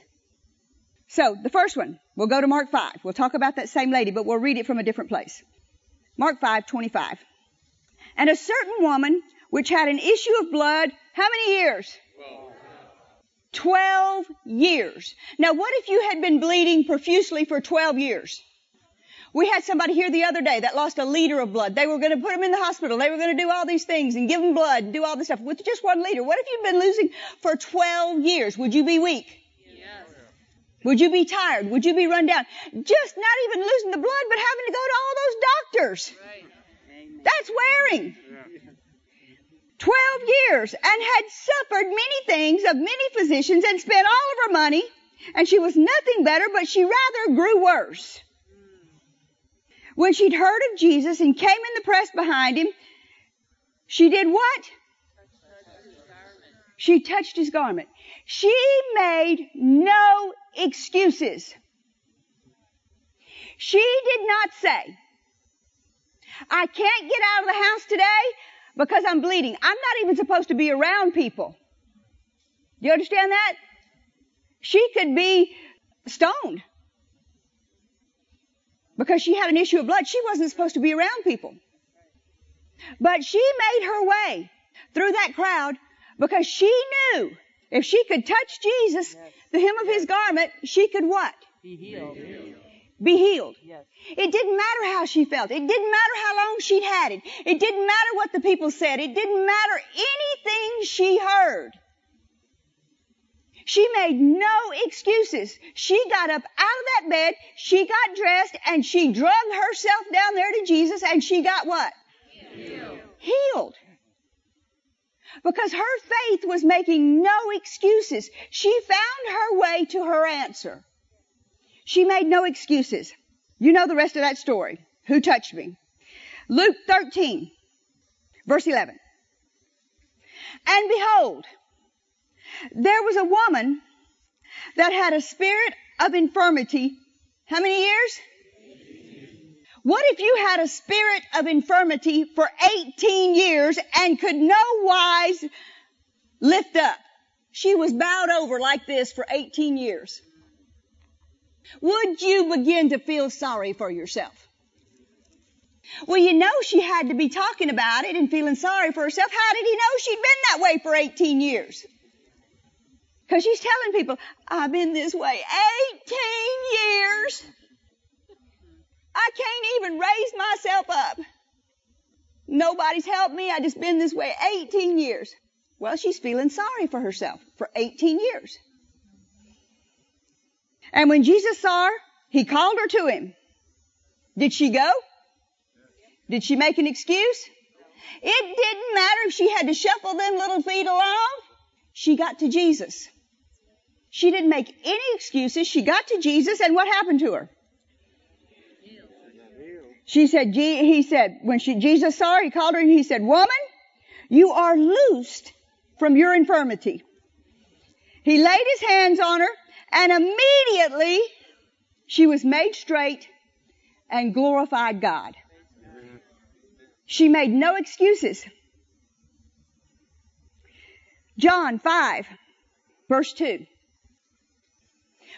So, the first one, we'll go to Mark 5. We'll talk about that same lady, but we'll read it from a different place. Mark 5, 25. And a certain woman which had an issue of blood, how many years? Twelve years. Now what if you had been bleeding profusely for 12 years? We had somebody here the other day that lost a liter of blood. They were going to put him in the hospital. They were going to do all these things and give him blood and do all this stuff with just one liter. What if you've been losing for 12 years? Would you be weak? Yes. Would you be tired? Would you be run down? Just not even losing the blood, but having to go to all those doctors. Right. That's wearing. Yeah. 12 years and had suffered many things of many physicians and spent all of her money and she was nothing better, but she rather grew worse. When she'd heard of Jesus and came in the press behind him, she did what? She touched his garment. She made no excuses. She did not say, I can't get out of the house today because I'm bleeding. I'm not even supposed to be around people. Do you understand that? She could be stoned because she had an issue of blood. She wasn't supposed to be around people. But she made her way through that crowd because she knew if she could touch Jesus, the hem of his garment, she could what? Be healed. Be healed. Yes. It didn't matter how she felt. It didn't matter how long she'd had it. It didn't matter what the people said. It didn't matter anything she heard. She made no excuses. She got up out of that bed, she got dressed, and she drug herself down there to Jesus, and she got what? Healed. Healed. Because her faith was making no excuses. She found her way to her answer. She made no excuses. You know the rest of that story. Who touched me? Luke 13, verse 11. And behold, there was a woman that had a spirit of infirmity. How many years? What if you had a spirit of infirmity for 18 years and could no wise lift up? She was bowed over like this for 18 years. Would you begin to feel sorry for yourself? Well, you know she had to be talking about it and feeling sorry for herself. How did he know she'd been that way for 18 years? Because she's telling people, I've been this way 18 years. I can't even raise myself up. Nobody's helped me. I just been this way 18 years. Well, she's feeling sorry for herself for 18 years. And when Jesus saw her, he called her to him. Did she go? Did she make an excuse? It didn't matter if she had to shuffle them little feet along. She got to Jesus. She didn't make any excuses. She got to Jesus and what happened to her? She said, he said, when she, Jesus saw her, he called her and he said, woman, you are loosed from your infirmity. He laid his hands on her and immediately she was made straight and glorified God. She made no excuses. John 5 verse 2.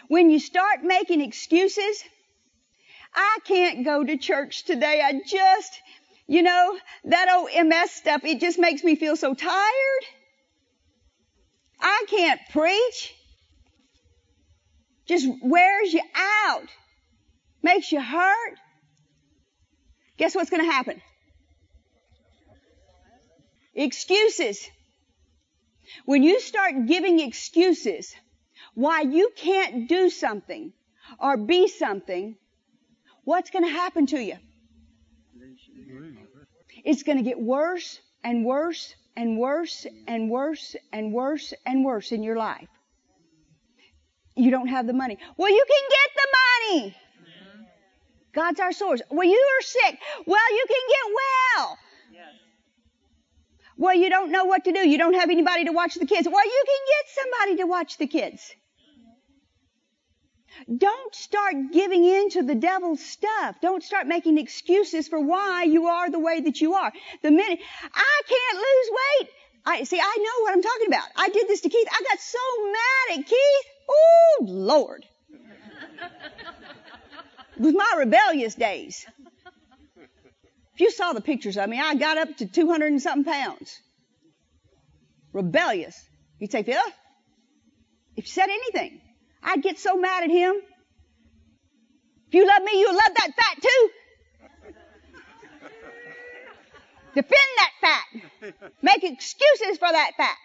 When you start making excuses, I can't go to church today. I just, you know, that old MS stuff, it just makes me feel so tired. I can't preach. Just wears you out. Makes you hurt. Guess what's going to happen? Excuses. When you start giving excuses why you can't do something or be something, what's going to happen to you? It's going to get worse and worse and worse and worse and worse and worse in your life. You don't have the money. Well, you can get the money. God's our source. Well, you are sick. Well, you can get well. Well, you don't know what to do. You don't have anybody to watch the kids. Well, you can get somebody to watch the kids. Don't start giving in to the devil's stuff. Don't start making excuses for why you are the way that you are. The minute I can't lose weight, I see. I know what I'm talking about. I did this to Keith. I got so mad at Keith. Oh Lord, it was my rebellious days. If you saw the pictures of me, I got up to 200 and something pounds. Rebellious. You'd say, Phil, if you said anything, I'd get so mad at him. If you love me, you'll love that fat too. Defend that fat. Make excuses for that fat.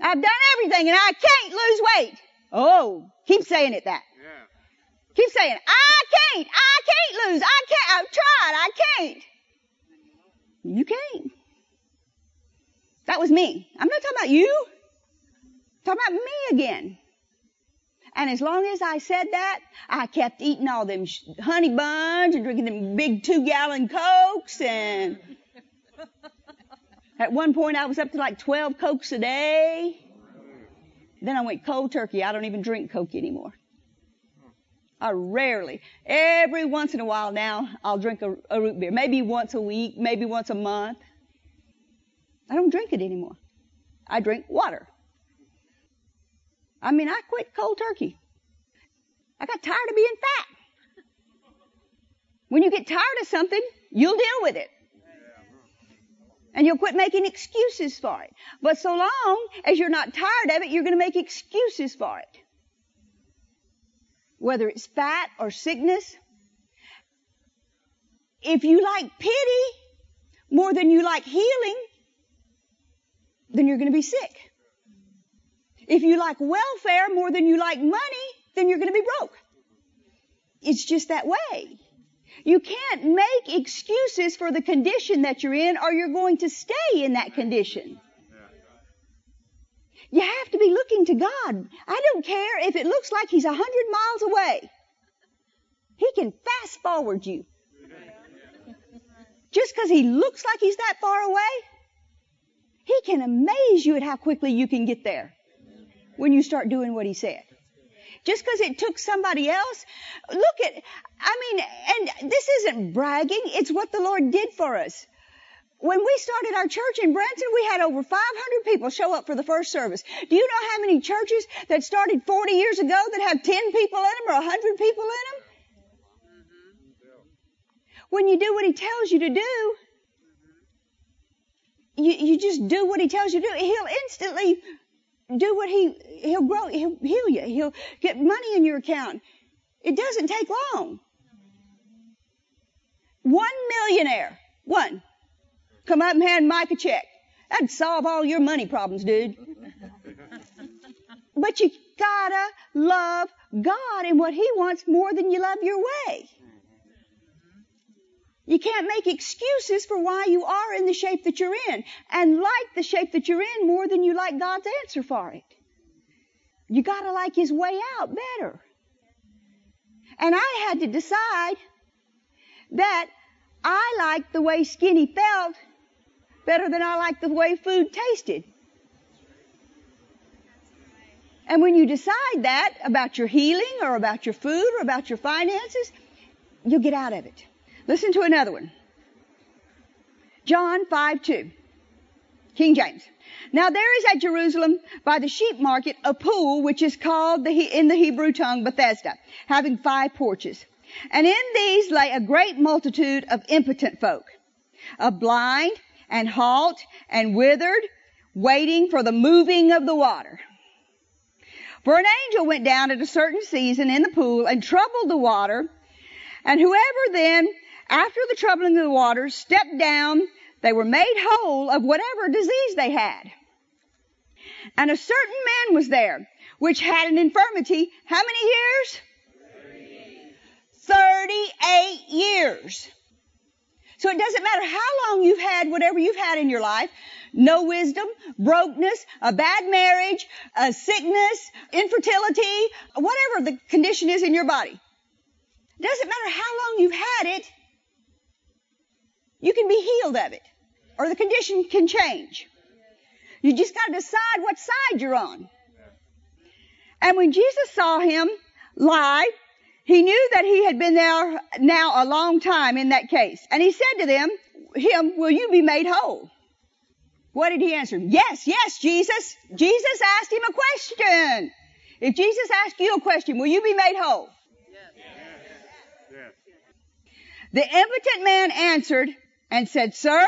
I've done everything and I can't lose weight. Oh, keep saying it that. Yeah. Keep saying, I can't, I can't lose, I can't, I've tried, I can't. You can't. That was me. I'm not talking about you. I'm talking about me again. And as long as I said that, I kept eating all them honey buns and drinking them big two gallon cokes and at one point I was up to like 12 cokes a day. Then I went cold turkey. I don't even drink coke anymore. I rarely, every once in a while now, I'll drink a, a root beer. Maybe once a week, maybe once a month. I don't drink it anymore. I drink water. I mean, I quit cold turkey. I got tired of being fat. When you get tired of something, you'll deal with it. And you'll quit making excuses for it. But so long as you're not tired of it, you're going to make excuses for it. Whether it's fat or sickness. If you like pity more than you like healing, then you're going to be sick. If you like welfare more than you like money, then you're going to be broke. It's just that way. You can't make excuses for the condition that you're in or you're going to stay in that condition. You have to be looking to God. I don't care if it looks like He's a hundred miles away. He can fast forward you. Just because He looks like He's that far away, He can amaze you at how quickly you can get there when you start doing what He said. Just because it took somebody else, look at, I mean, and this isn't bragging, it's what the Lord did for us. When we started our church in Branson, we had over 500 people show up for the first service. Do you know how many churches that started 40 years ago that have 10 people in them or 100 people in them? When you do what He tells you to do, you, you just do what He tells you to do. He'll instantly do what He, He'll grow, He'll heal you. He'll get money in your account. It doesn't take long. One millionaire, one, come up and hand Mike a check. That'd solve all your money problems, dude. But you gotta love God and what He wants more than you love your way. You can't make excuses for why you are in the shape that you're in and like the shape that you're in more than you like God's answer for it. You gotta like His way out better. And I had to decide that I liked the way skinny felt better than I liked the way food tasted. And when you decide that about your healing or about your food or about your finances, you'll get out of it. Listen to another one. John 5 2. King James. Now there is at Jerusalem by the sheep market a pool which is called the, in the Hebrew tongue Bethesda, having five porches. And in these lay a great multitude of impotent folk, of blind and halt and withered, waiting for the moving of the water. For an angel went down at a certain season in the pool and troubled the water, and whoever then, after the troubling of the waters, stepped down, they were made whole of whatever disease they had. And a certain man was there, which had an infirmity, how many years? 38 years. So it doesn't matter how long you've had whatever you've had in your life, no wisdom, brokenness, a bad marriage, a sickness, infertility, whatever the condition is in your body. It doesn't matter how long you've had it, you can be healed of it. Or the condition can change. You just gotta decide what side you're on. And when Jesus saw him lie, he knew that he had been there now a long time in that case. And he said to them, him, will you be made whole? What did he answer? Yes, yes, Jesus. Jesus asked him a question. If Jesus asked you a question, will you be made whole? Yes. The impotent man answered and said, Sir,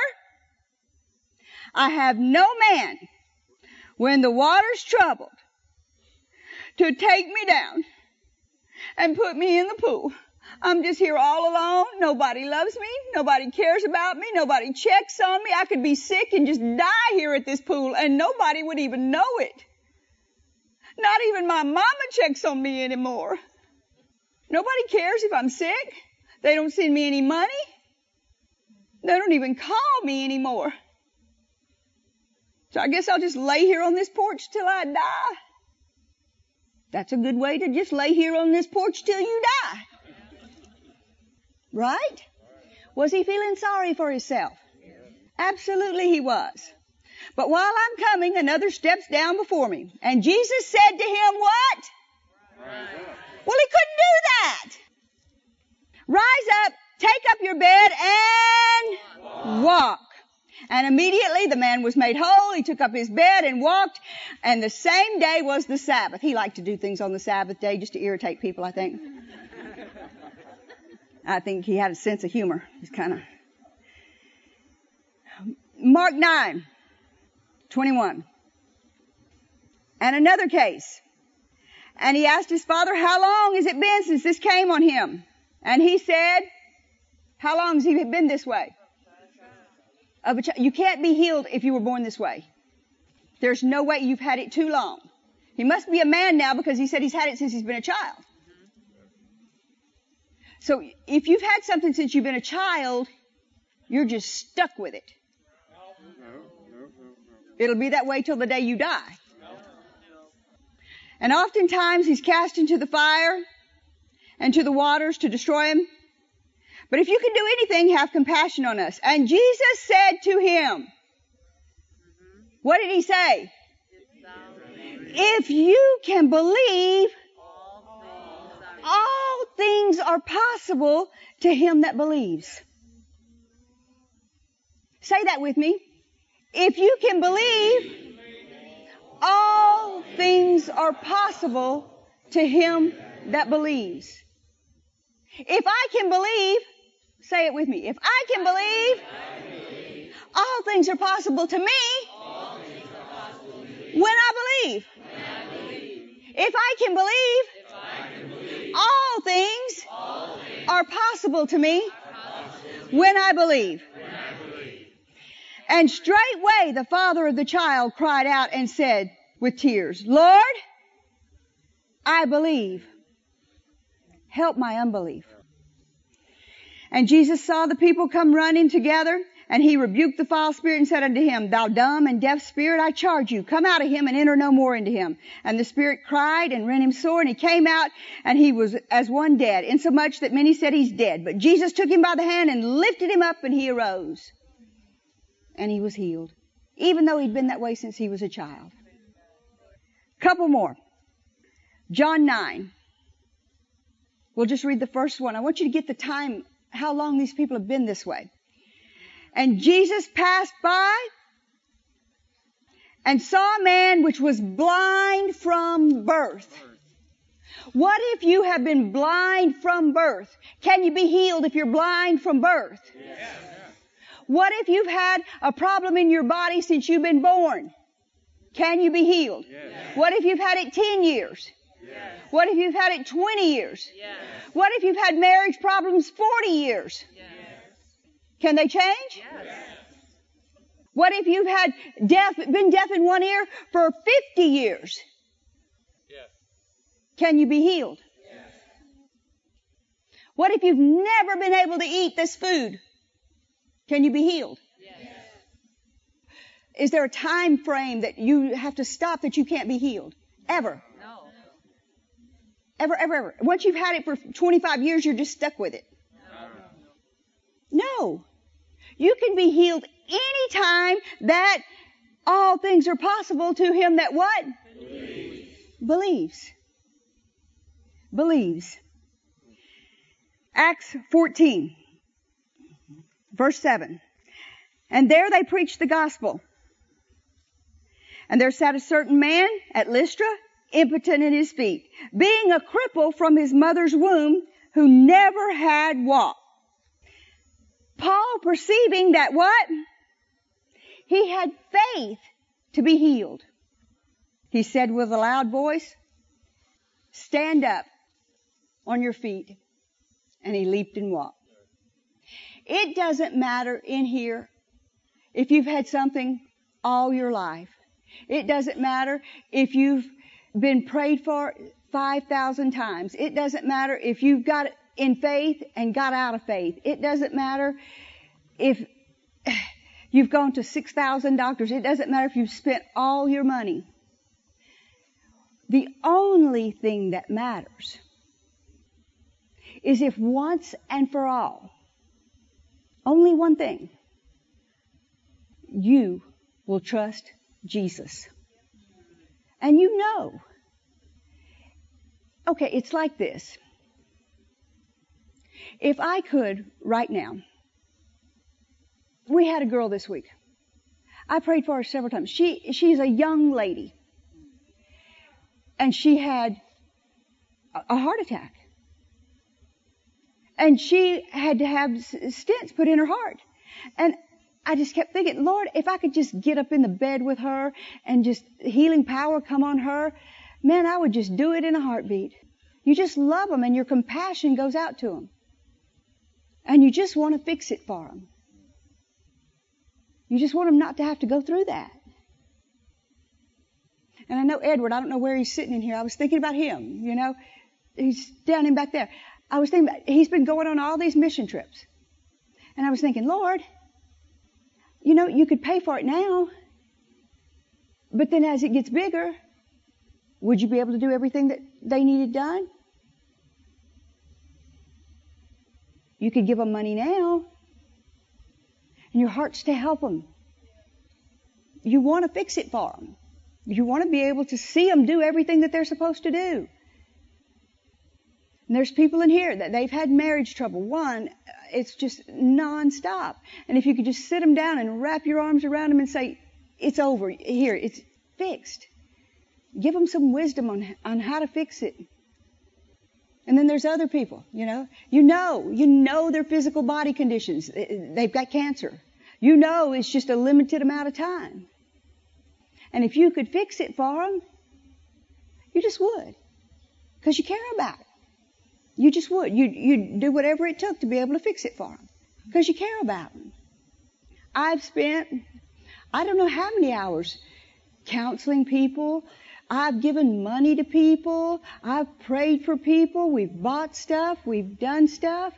I have no man when the water's troubled to take me down and put me in the pool. I'm just here all alone. Nobody loves me. Nobody cares about me. Nobody checks on me. I could be sick and just die here at this pool and nobody would even know it. Not even my mama checks on me anymore. Nobody cares if I'm sick. They don't send me any money. They don't even call me anymore. So I guess I'll just lay here on this porch till I die. That's a good way to just lay here on this porch till you die. Right? Was he feeling sorry for himself? Absolutely he was. But while I'm coming, another steps down before me. And Jesus said to him, what? Well, he couldn't do that. Rise up, take up your bed and walk. And immediately the man was made whole. He took up his bed and walked. And the same day was the Sabbath. He liked to do things on the Sabbath day just to irritate people, I think. I think he had a sense of humor. He's kind of. Mark 9, 21. And another case. And he asked his father, how long has it been since this came on him? And he said, how long has he been this way? Of a ch- you can't be healed if you were born this way. There's no way you've had it too long. He must be a man now because he said he's had it since he's been a child. So if you've had something since you've been a child, you're just stuck with it. It'll be that way till the day you die. And oftentimes he's cast into the fire and to the waters to destroy him. But if you can do anything, have compassion on us. And Jesus said to him, what did he say? If you can believe, all things are possible to him that believes. Say that with me. If you can believe, all things are possible to him that believes. If I can believe, say it with me. If I can believe, all things are possible to me when I believe. If I can believe, all things are possible to me when I believe. And straightway the father of the child cried out and said with tears, Lord, I believe. Help my unbelief. And Jesus saw the people come running together and he rebuked the foul spirit and said unto him, Thou dumb and deaf spirit, I charge you, come out of him and enter no more into him. And the spirit cried and rent him sore, and he came out, and he was as one dead, insomuch that many said he's dead. But Jesus took him by the hand and lifted him up, and he arose. And he was healed, even though he'd been that way since he was a child. Couple more. John 9. We'll just read the first one. I want you to get the time, how long these people have been this way. And Jesus passed by and saw a man which was blind from birth. What if you have been blind from birth? Can you be healed if you're blind from birth? What if you've had a problem in your body since you've been born? Can you be healed? What if you've had it 10 years? What if you've had it 20 years? What if you've had marriage problems 40 years? Can they change? What if you've had deaf, been deaf in one ear for 50 years? Can you be healed? What if you've never been able to eat this food? Can you be healed? Is there a time frame that you have to stop that you can't be healed? Ever. Ever, ever, ever. Once you've had it for 25 years, you're just stuck with it. No. You can be healed anytime that all things are possible to him that what? Believes. Believes. Acts 14, verse 7. And there they preached the gospel. And there sat a certain man at Lystra, impotent in his feet, being a cripple from his mother's womb, who never had walked. Paul perceiving that what? He had faith to be healed. He said with a loud voice, stand up on your feet. And he leaped and walked. It doesn't matter in here if you've had something all your life. It doesn't matter if you've been prayed for 5,000 times. It doesn't matter if you've got in faith and got out of faith. It doesn't matter if you've gone to 6,000 doctors. It doesn't matter if you've spent all your money. The only thing that matters is if once and for all, only one thing, you will trust Jesus. And you know. Okay, it's like this. If I could right now, we had a girl this week. I prayed for her several times. She she's a young lady. And she had a heart attack. And she had to have stents put in her heart. And I just kept thinking, Lord, if I could just get up in the bed with her and just healing power come on her, man, I would just do it in a heartbeat. You just love them and your compassion goes out to them. And you just want to fix it for them. You just want them not to have to go through that. And I know Edward, I don't know where he's sitting in here. I was thinking about him, you know. He's down in back there. I was thinking about, he's been going on all these mission trips. And I was thinking, Lord, you know, you could pay for it now. But then as it gets bigger, would you be able to do everything that they needed done? You could give them money now. And your heart's to help them. You want to fix it for them. You want to be able to see them do everything that they're supposed to do. And there's people in here that they've had marriage trouble. One, it's just nonstop. And if you could just sit them down and wrap your arms around them and say, it's over. Here, it's fixed. Give them some wisdom on, on how to fix it. And then there's other people, you know. You know, you know their physical body conditions. They've got cancer. You know it's just a limited amount of time. And if you could fix it for them, you just would. Because you care about it. You just would. You, you'd do whatever it took to be able to fix it for them. Because you care about them. I've spent, I don't know how many hours counseling people, I've given money to people. I've prayed for people. We've bought stuff. We've done stuff.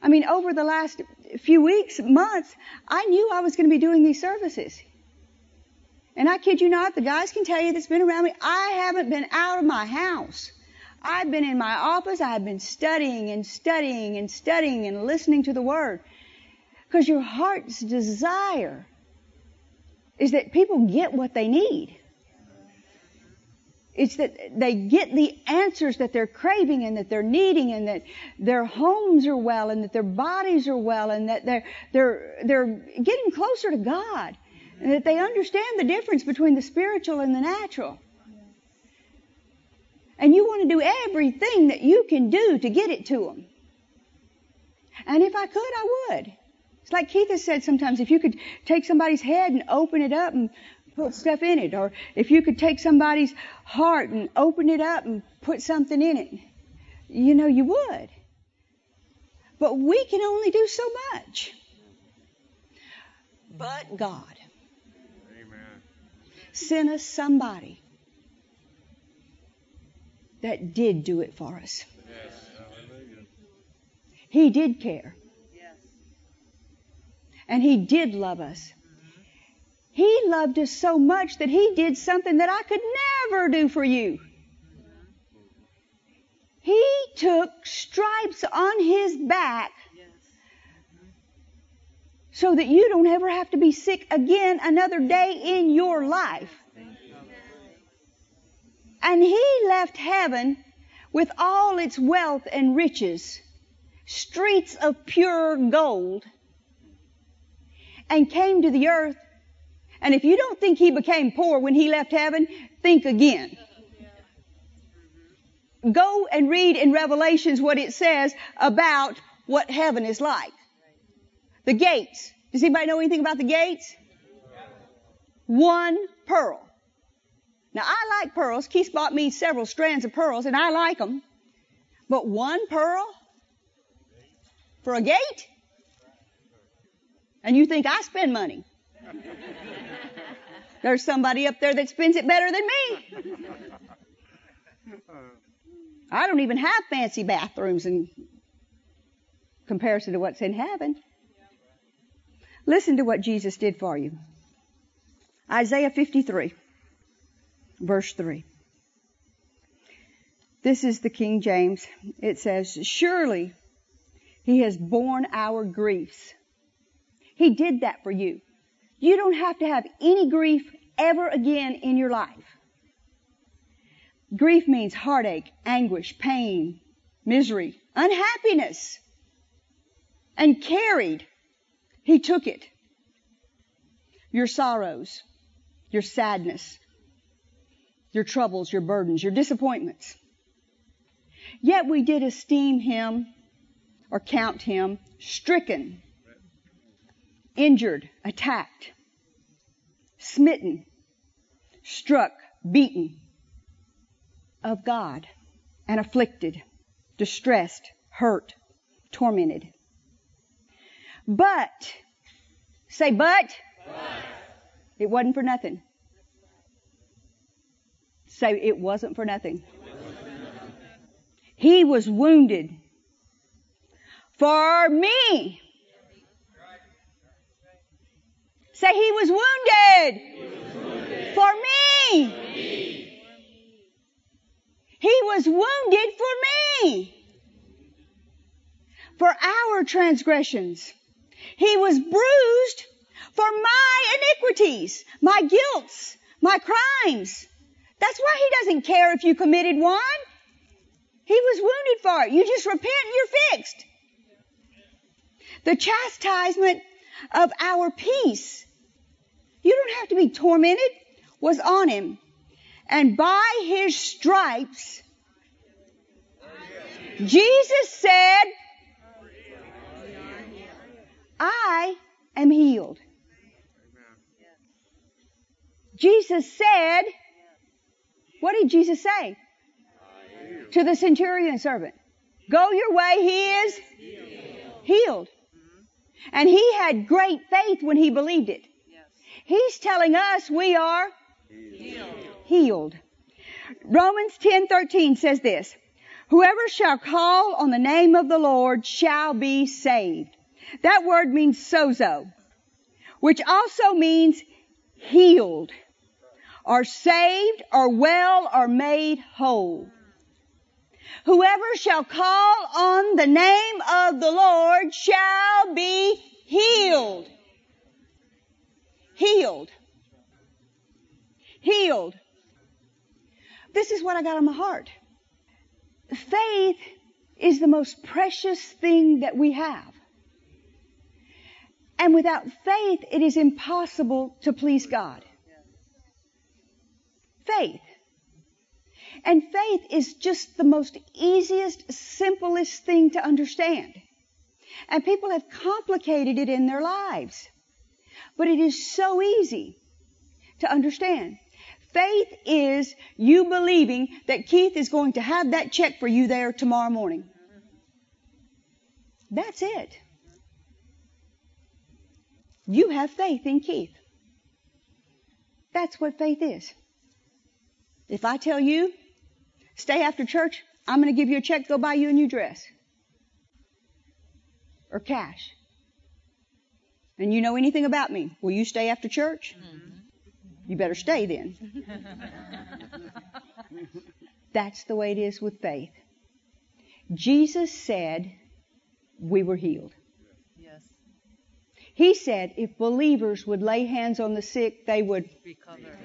I mean, over the last few weeks, months, I knew I was going to be doing these services. And I kid you not, the guys can tell you that's been around me, I haven't been out of my house. I've been in my office. I've been studying and studying and studying and listening to the Word. Because your heart's desire is that people get what they need. It's that they get the answers that they're craving and that they're needing and that their homes are well and that their bodies are well and that they're, they're, they're getting closer to God and that they understand the difference between the spiritual and the natural. And you want to do everything that you can do to get it to them. And if I could, I would. It's like Keith has said sometimes, if you could take somebody's head and open it up and put stuff in it. Or if you could take somebody's heart and open it up and put something in it, you know, you would. But we can only do so much. But God Amen. sent us somebody that did do it for us. Yes. He did care. Yes. And He did love us. Mm-hmm. He loved us so much that He did something that I could never do for you. Mm-hmm. He took stripes on His back mm-hmm. so that you don't ever have to be sick again another day in your life. And He left heaven with all its wealth and riches, streets of pure gold, and came to the earth and if you don't think he became poor when he left heaven, think again. Go and read in Revelations what it says about what heaven is like. The gates. Does anybody know anything about the gates? One pearl. Now I like pearls. Keith bought me several strands of pearls and I like them. But one pearl for a gate? And you think I spend money. There's somebody up there that spends it better than me. I don't even have fancy bathrooms in comparison to what's in heaven. Listen to what Jesus did for you. Isaiah 53, verse 3. This is the King James. It says, Surely he has borne our griefs. He did that for you. You don't have to have any grief ever again in your life. Grief means heartache, anguish, pain, misery, unhappiness. And carried, he took it. Your sorrows, your sadness, your troubles, your burdens, your disappointments. Yet we did esteem him or count him stricken, injured, attacked, smitten, struck, beaten of God and afflicted, distressed, hurt, tormented. But, say but, it wasn't for nothing. Say it wasn't for nothing. He was wounded for me. Say he was wounded, for me. He was wounded for me. For our transgressions. He was bruised for my iniquities, my guilts, my crimes. That's why he doesn't care if you committed one. He was wounded for it. You just repent and you're fixed. The chastisement of our peace. You don't have to be tormented, was on him. And by his stripes, Jesus said, I am healed. Jesus said, what did Jesus say? To the centurion servant. Go your way, he is healed. And he had great faith when he believed it. He's telling us we are healed. Romans 10:13 says this, whoever shall call on the name of the Lord shall be saved. That word means sozo, which also means healed, or saved, are well, are made whole. Whoever shall call on the name of the Lord shall be healed. Healed. Healed. This is what I got on my heart. Faith is the most precious thing that we have. And without faith, it is impossible to please God. Faith. And faith is just the most easiest, simplest thing to understand. And people have complicated it in their lives. But it is so easy to understand. Faith is you believing that Keith is going to have that check for you there tomorrow morning. That's it. You have faith in Keith. That's what faith is. If I tell you, stay after church, I'm going to give you a check, go buy you a new dress. Or cash. And you know anything about me. Will you stay after church? Mm-hmm. You better stay then. That's the way it is with faith. Jesus said we were healed. Yes. He said if believers would lay hands on the sick, they would. Recover.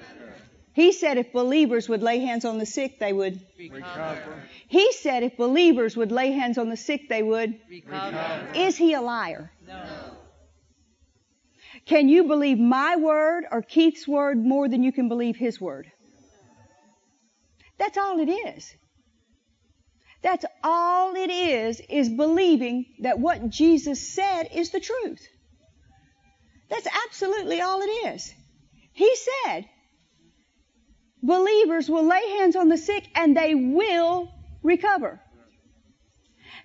He said if believers would lay hands on the sick, they would. Recover. He said if believers would lay hands on the sick, they would. Recover. Is he a liar? No. Can you believe my word or Keith's word more than you can believe his word? That's all it is. That's all it is, is believing that what Jesus said is the truth. That's absolutely all it is. He said, believers will lay hands on the sick and they will recover.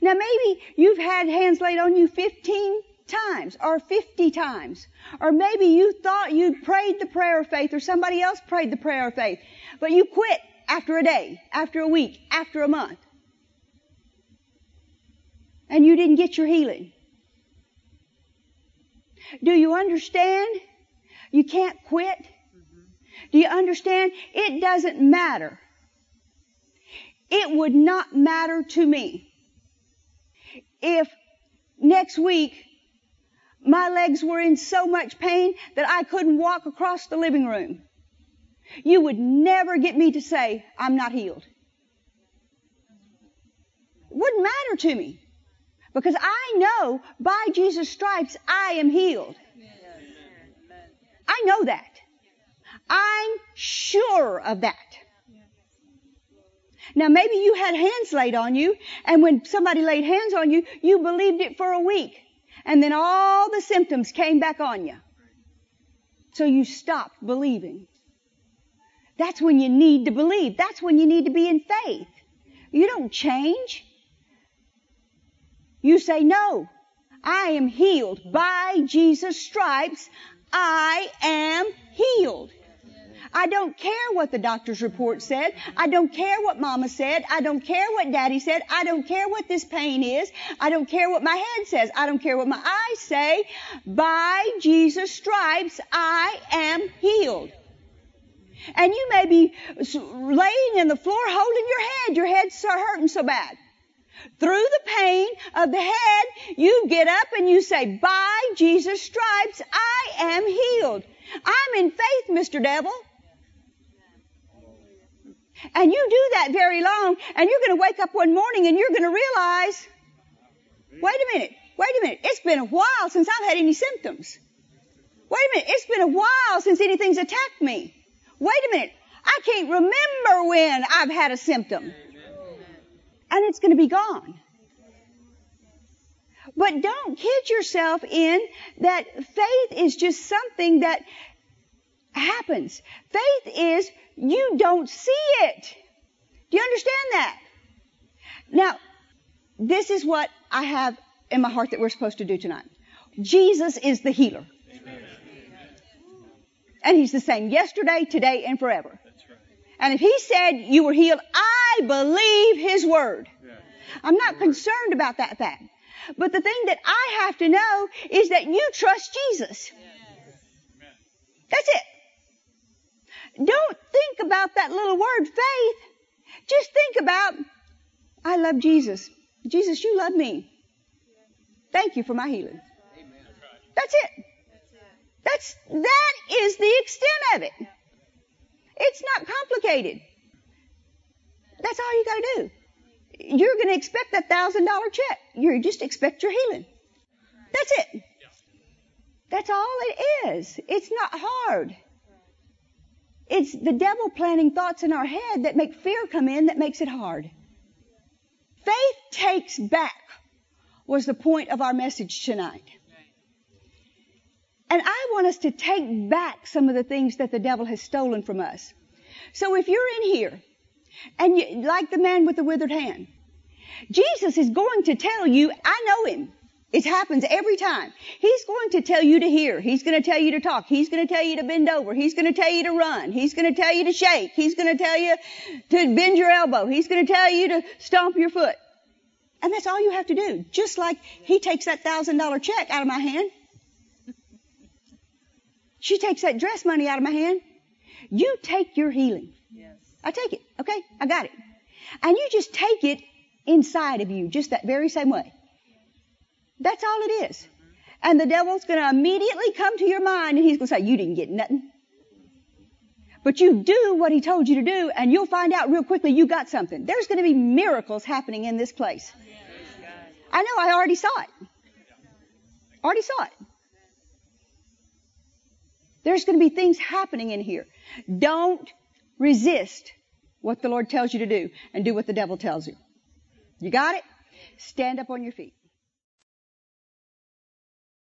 Now maybe you've had hands laid on you 15 times or 50 times. Or maybe you thought you prayed the prayer of faith or somebody else prayed the prayer of faith, but you quit after a day, after a week, after a month. And you didn't get your healing. Do you understand? You can't quit. Do you understand? It doesn't matter. It would not matter to me if next week my legs were in so much pain that I couldn't walk across the living room. You would never get me to say, I'm not healed. It wouldn't matter to me. Because I know by Jesus' stripes I am healed. I know that. I'm sure of that. Now maybe you had hands laid on you, and when somebody laid hands on you, you believed it for a week. And then all the symptoms came back on you. So you stopped believing. That's when you need to believe. That's when you need to be in faith. You don't change. You say, no, I am healed. By Jesus' stripes, I am healed. I don't care what the doctor's report said. I don't care what mama said. I don't care what daddy said. I don't care what this pain is. I don't care what my head says. I don't care what my eyes say. By Jesus' stripes, I am healed. And you may be laying in the floor holding your head. Your head's so hurting so bad. Through the pain of the head, you get up and you say, by Jesus' stripes, I am healed. I'm in faith, Mr. Devil. And you do that very long, and you're going to wake up one morning and you're going to realize, wait a minute, wait a minute, it's been a while since I've had any symptoms. Wait a minute, it's been a while since anything's attacked me. Wait a minute, I can't remember when I've had a symptom. And it's going to be gone. But don't kid yourself in that faith is just something that happens. Faith is you don't see it. Do you understand that? Now, this is what I have in my heart that we're supposed to do tonight. Jesus is the healer. And he's the same yesterday, today, and forever. And if he said you were healed, I believe his word. I'm not concerned about that fact. But the thing that I have to know is that you trust Jesus. That's it. Don't think about that little word faith. Just think about, I love Jesus. Jesus, you love me. Thank you for my healing. That's it. That's, that is the extent of it. It's not complicated. That's all you gotta do. You're gonna expect that thousand dollar check. You just expect your healing. That's it. That's all it is. It's not hard. It's the devil planting thoughts in our head that make fear come in that makes it hard. Faith takes back was the point of our message tonight. And I want us to take back some of the things that the devil has stolen from us. So if you're in here and you, like the man with the withered hand, Jesus is going to tell you, I know him. It happens every time. He's going to tell you to hear. He's going to tell you to talk. He's going to tell you to bend over. He's going to tell you to run. He's going to tell you to shake. He's going to tell you to bend your elbow. He's going to tell you to stomp your foot. And that's all you have to do. Just like he takes that thousand dollar check out of my hand. She takes that dress money out of my hand. You take your healing. Yes. I take it. Okay? I got it. And you just take it inside of you, just that very same way. That's all it is. And the devil's going to immediately come to your mind and he's going to say, you didn't get nothing. But you do what he told you to do and you'll find out real quickly you got something. There's going to be miracles happening in this place. I know, I already saw it. Already saw it. There's going to be things happening in here. Don't resist what the Lord tells you to do and do what the devil tells you. You got it? Stand up on your feet.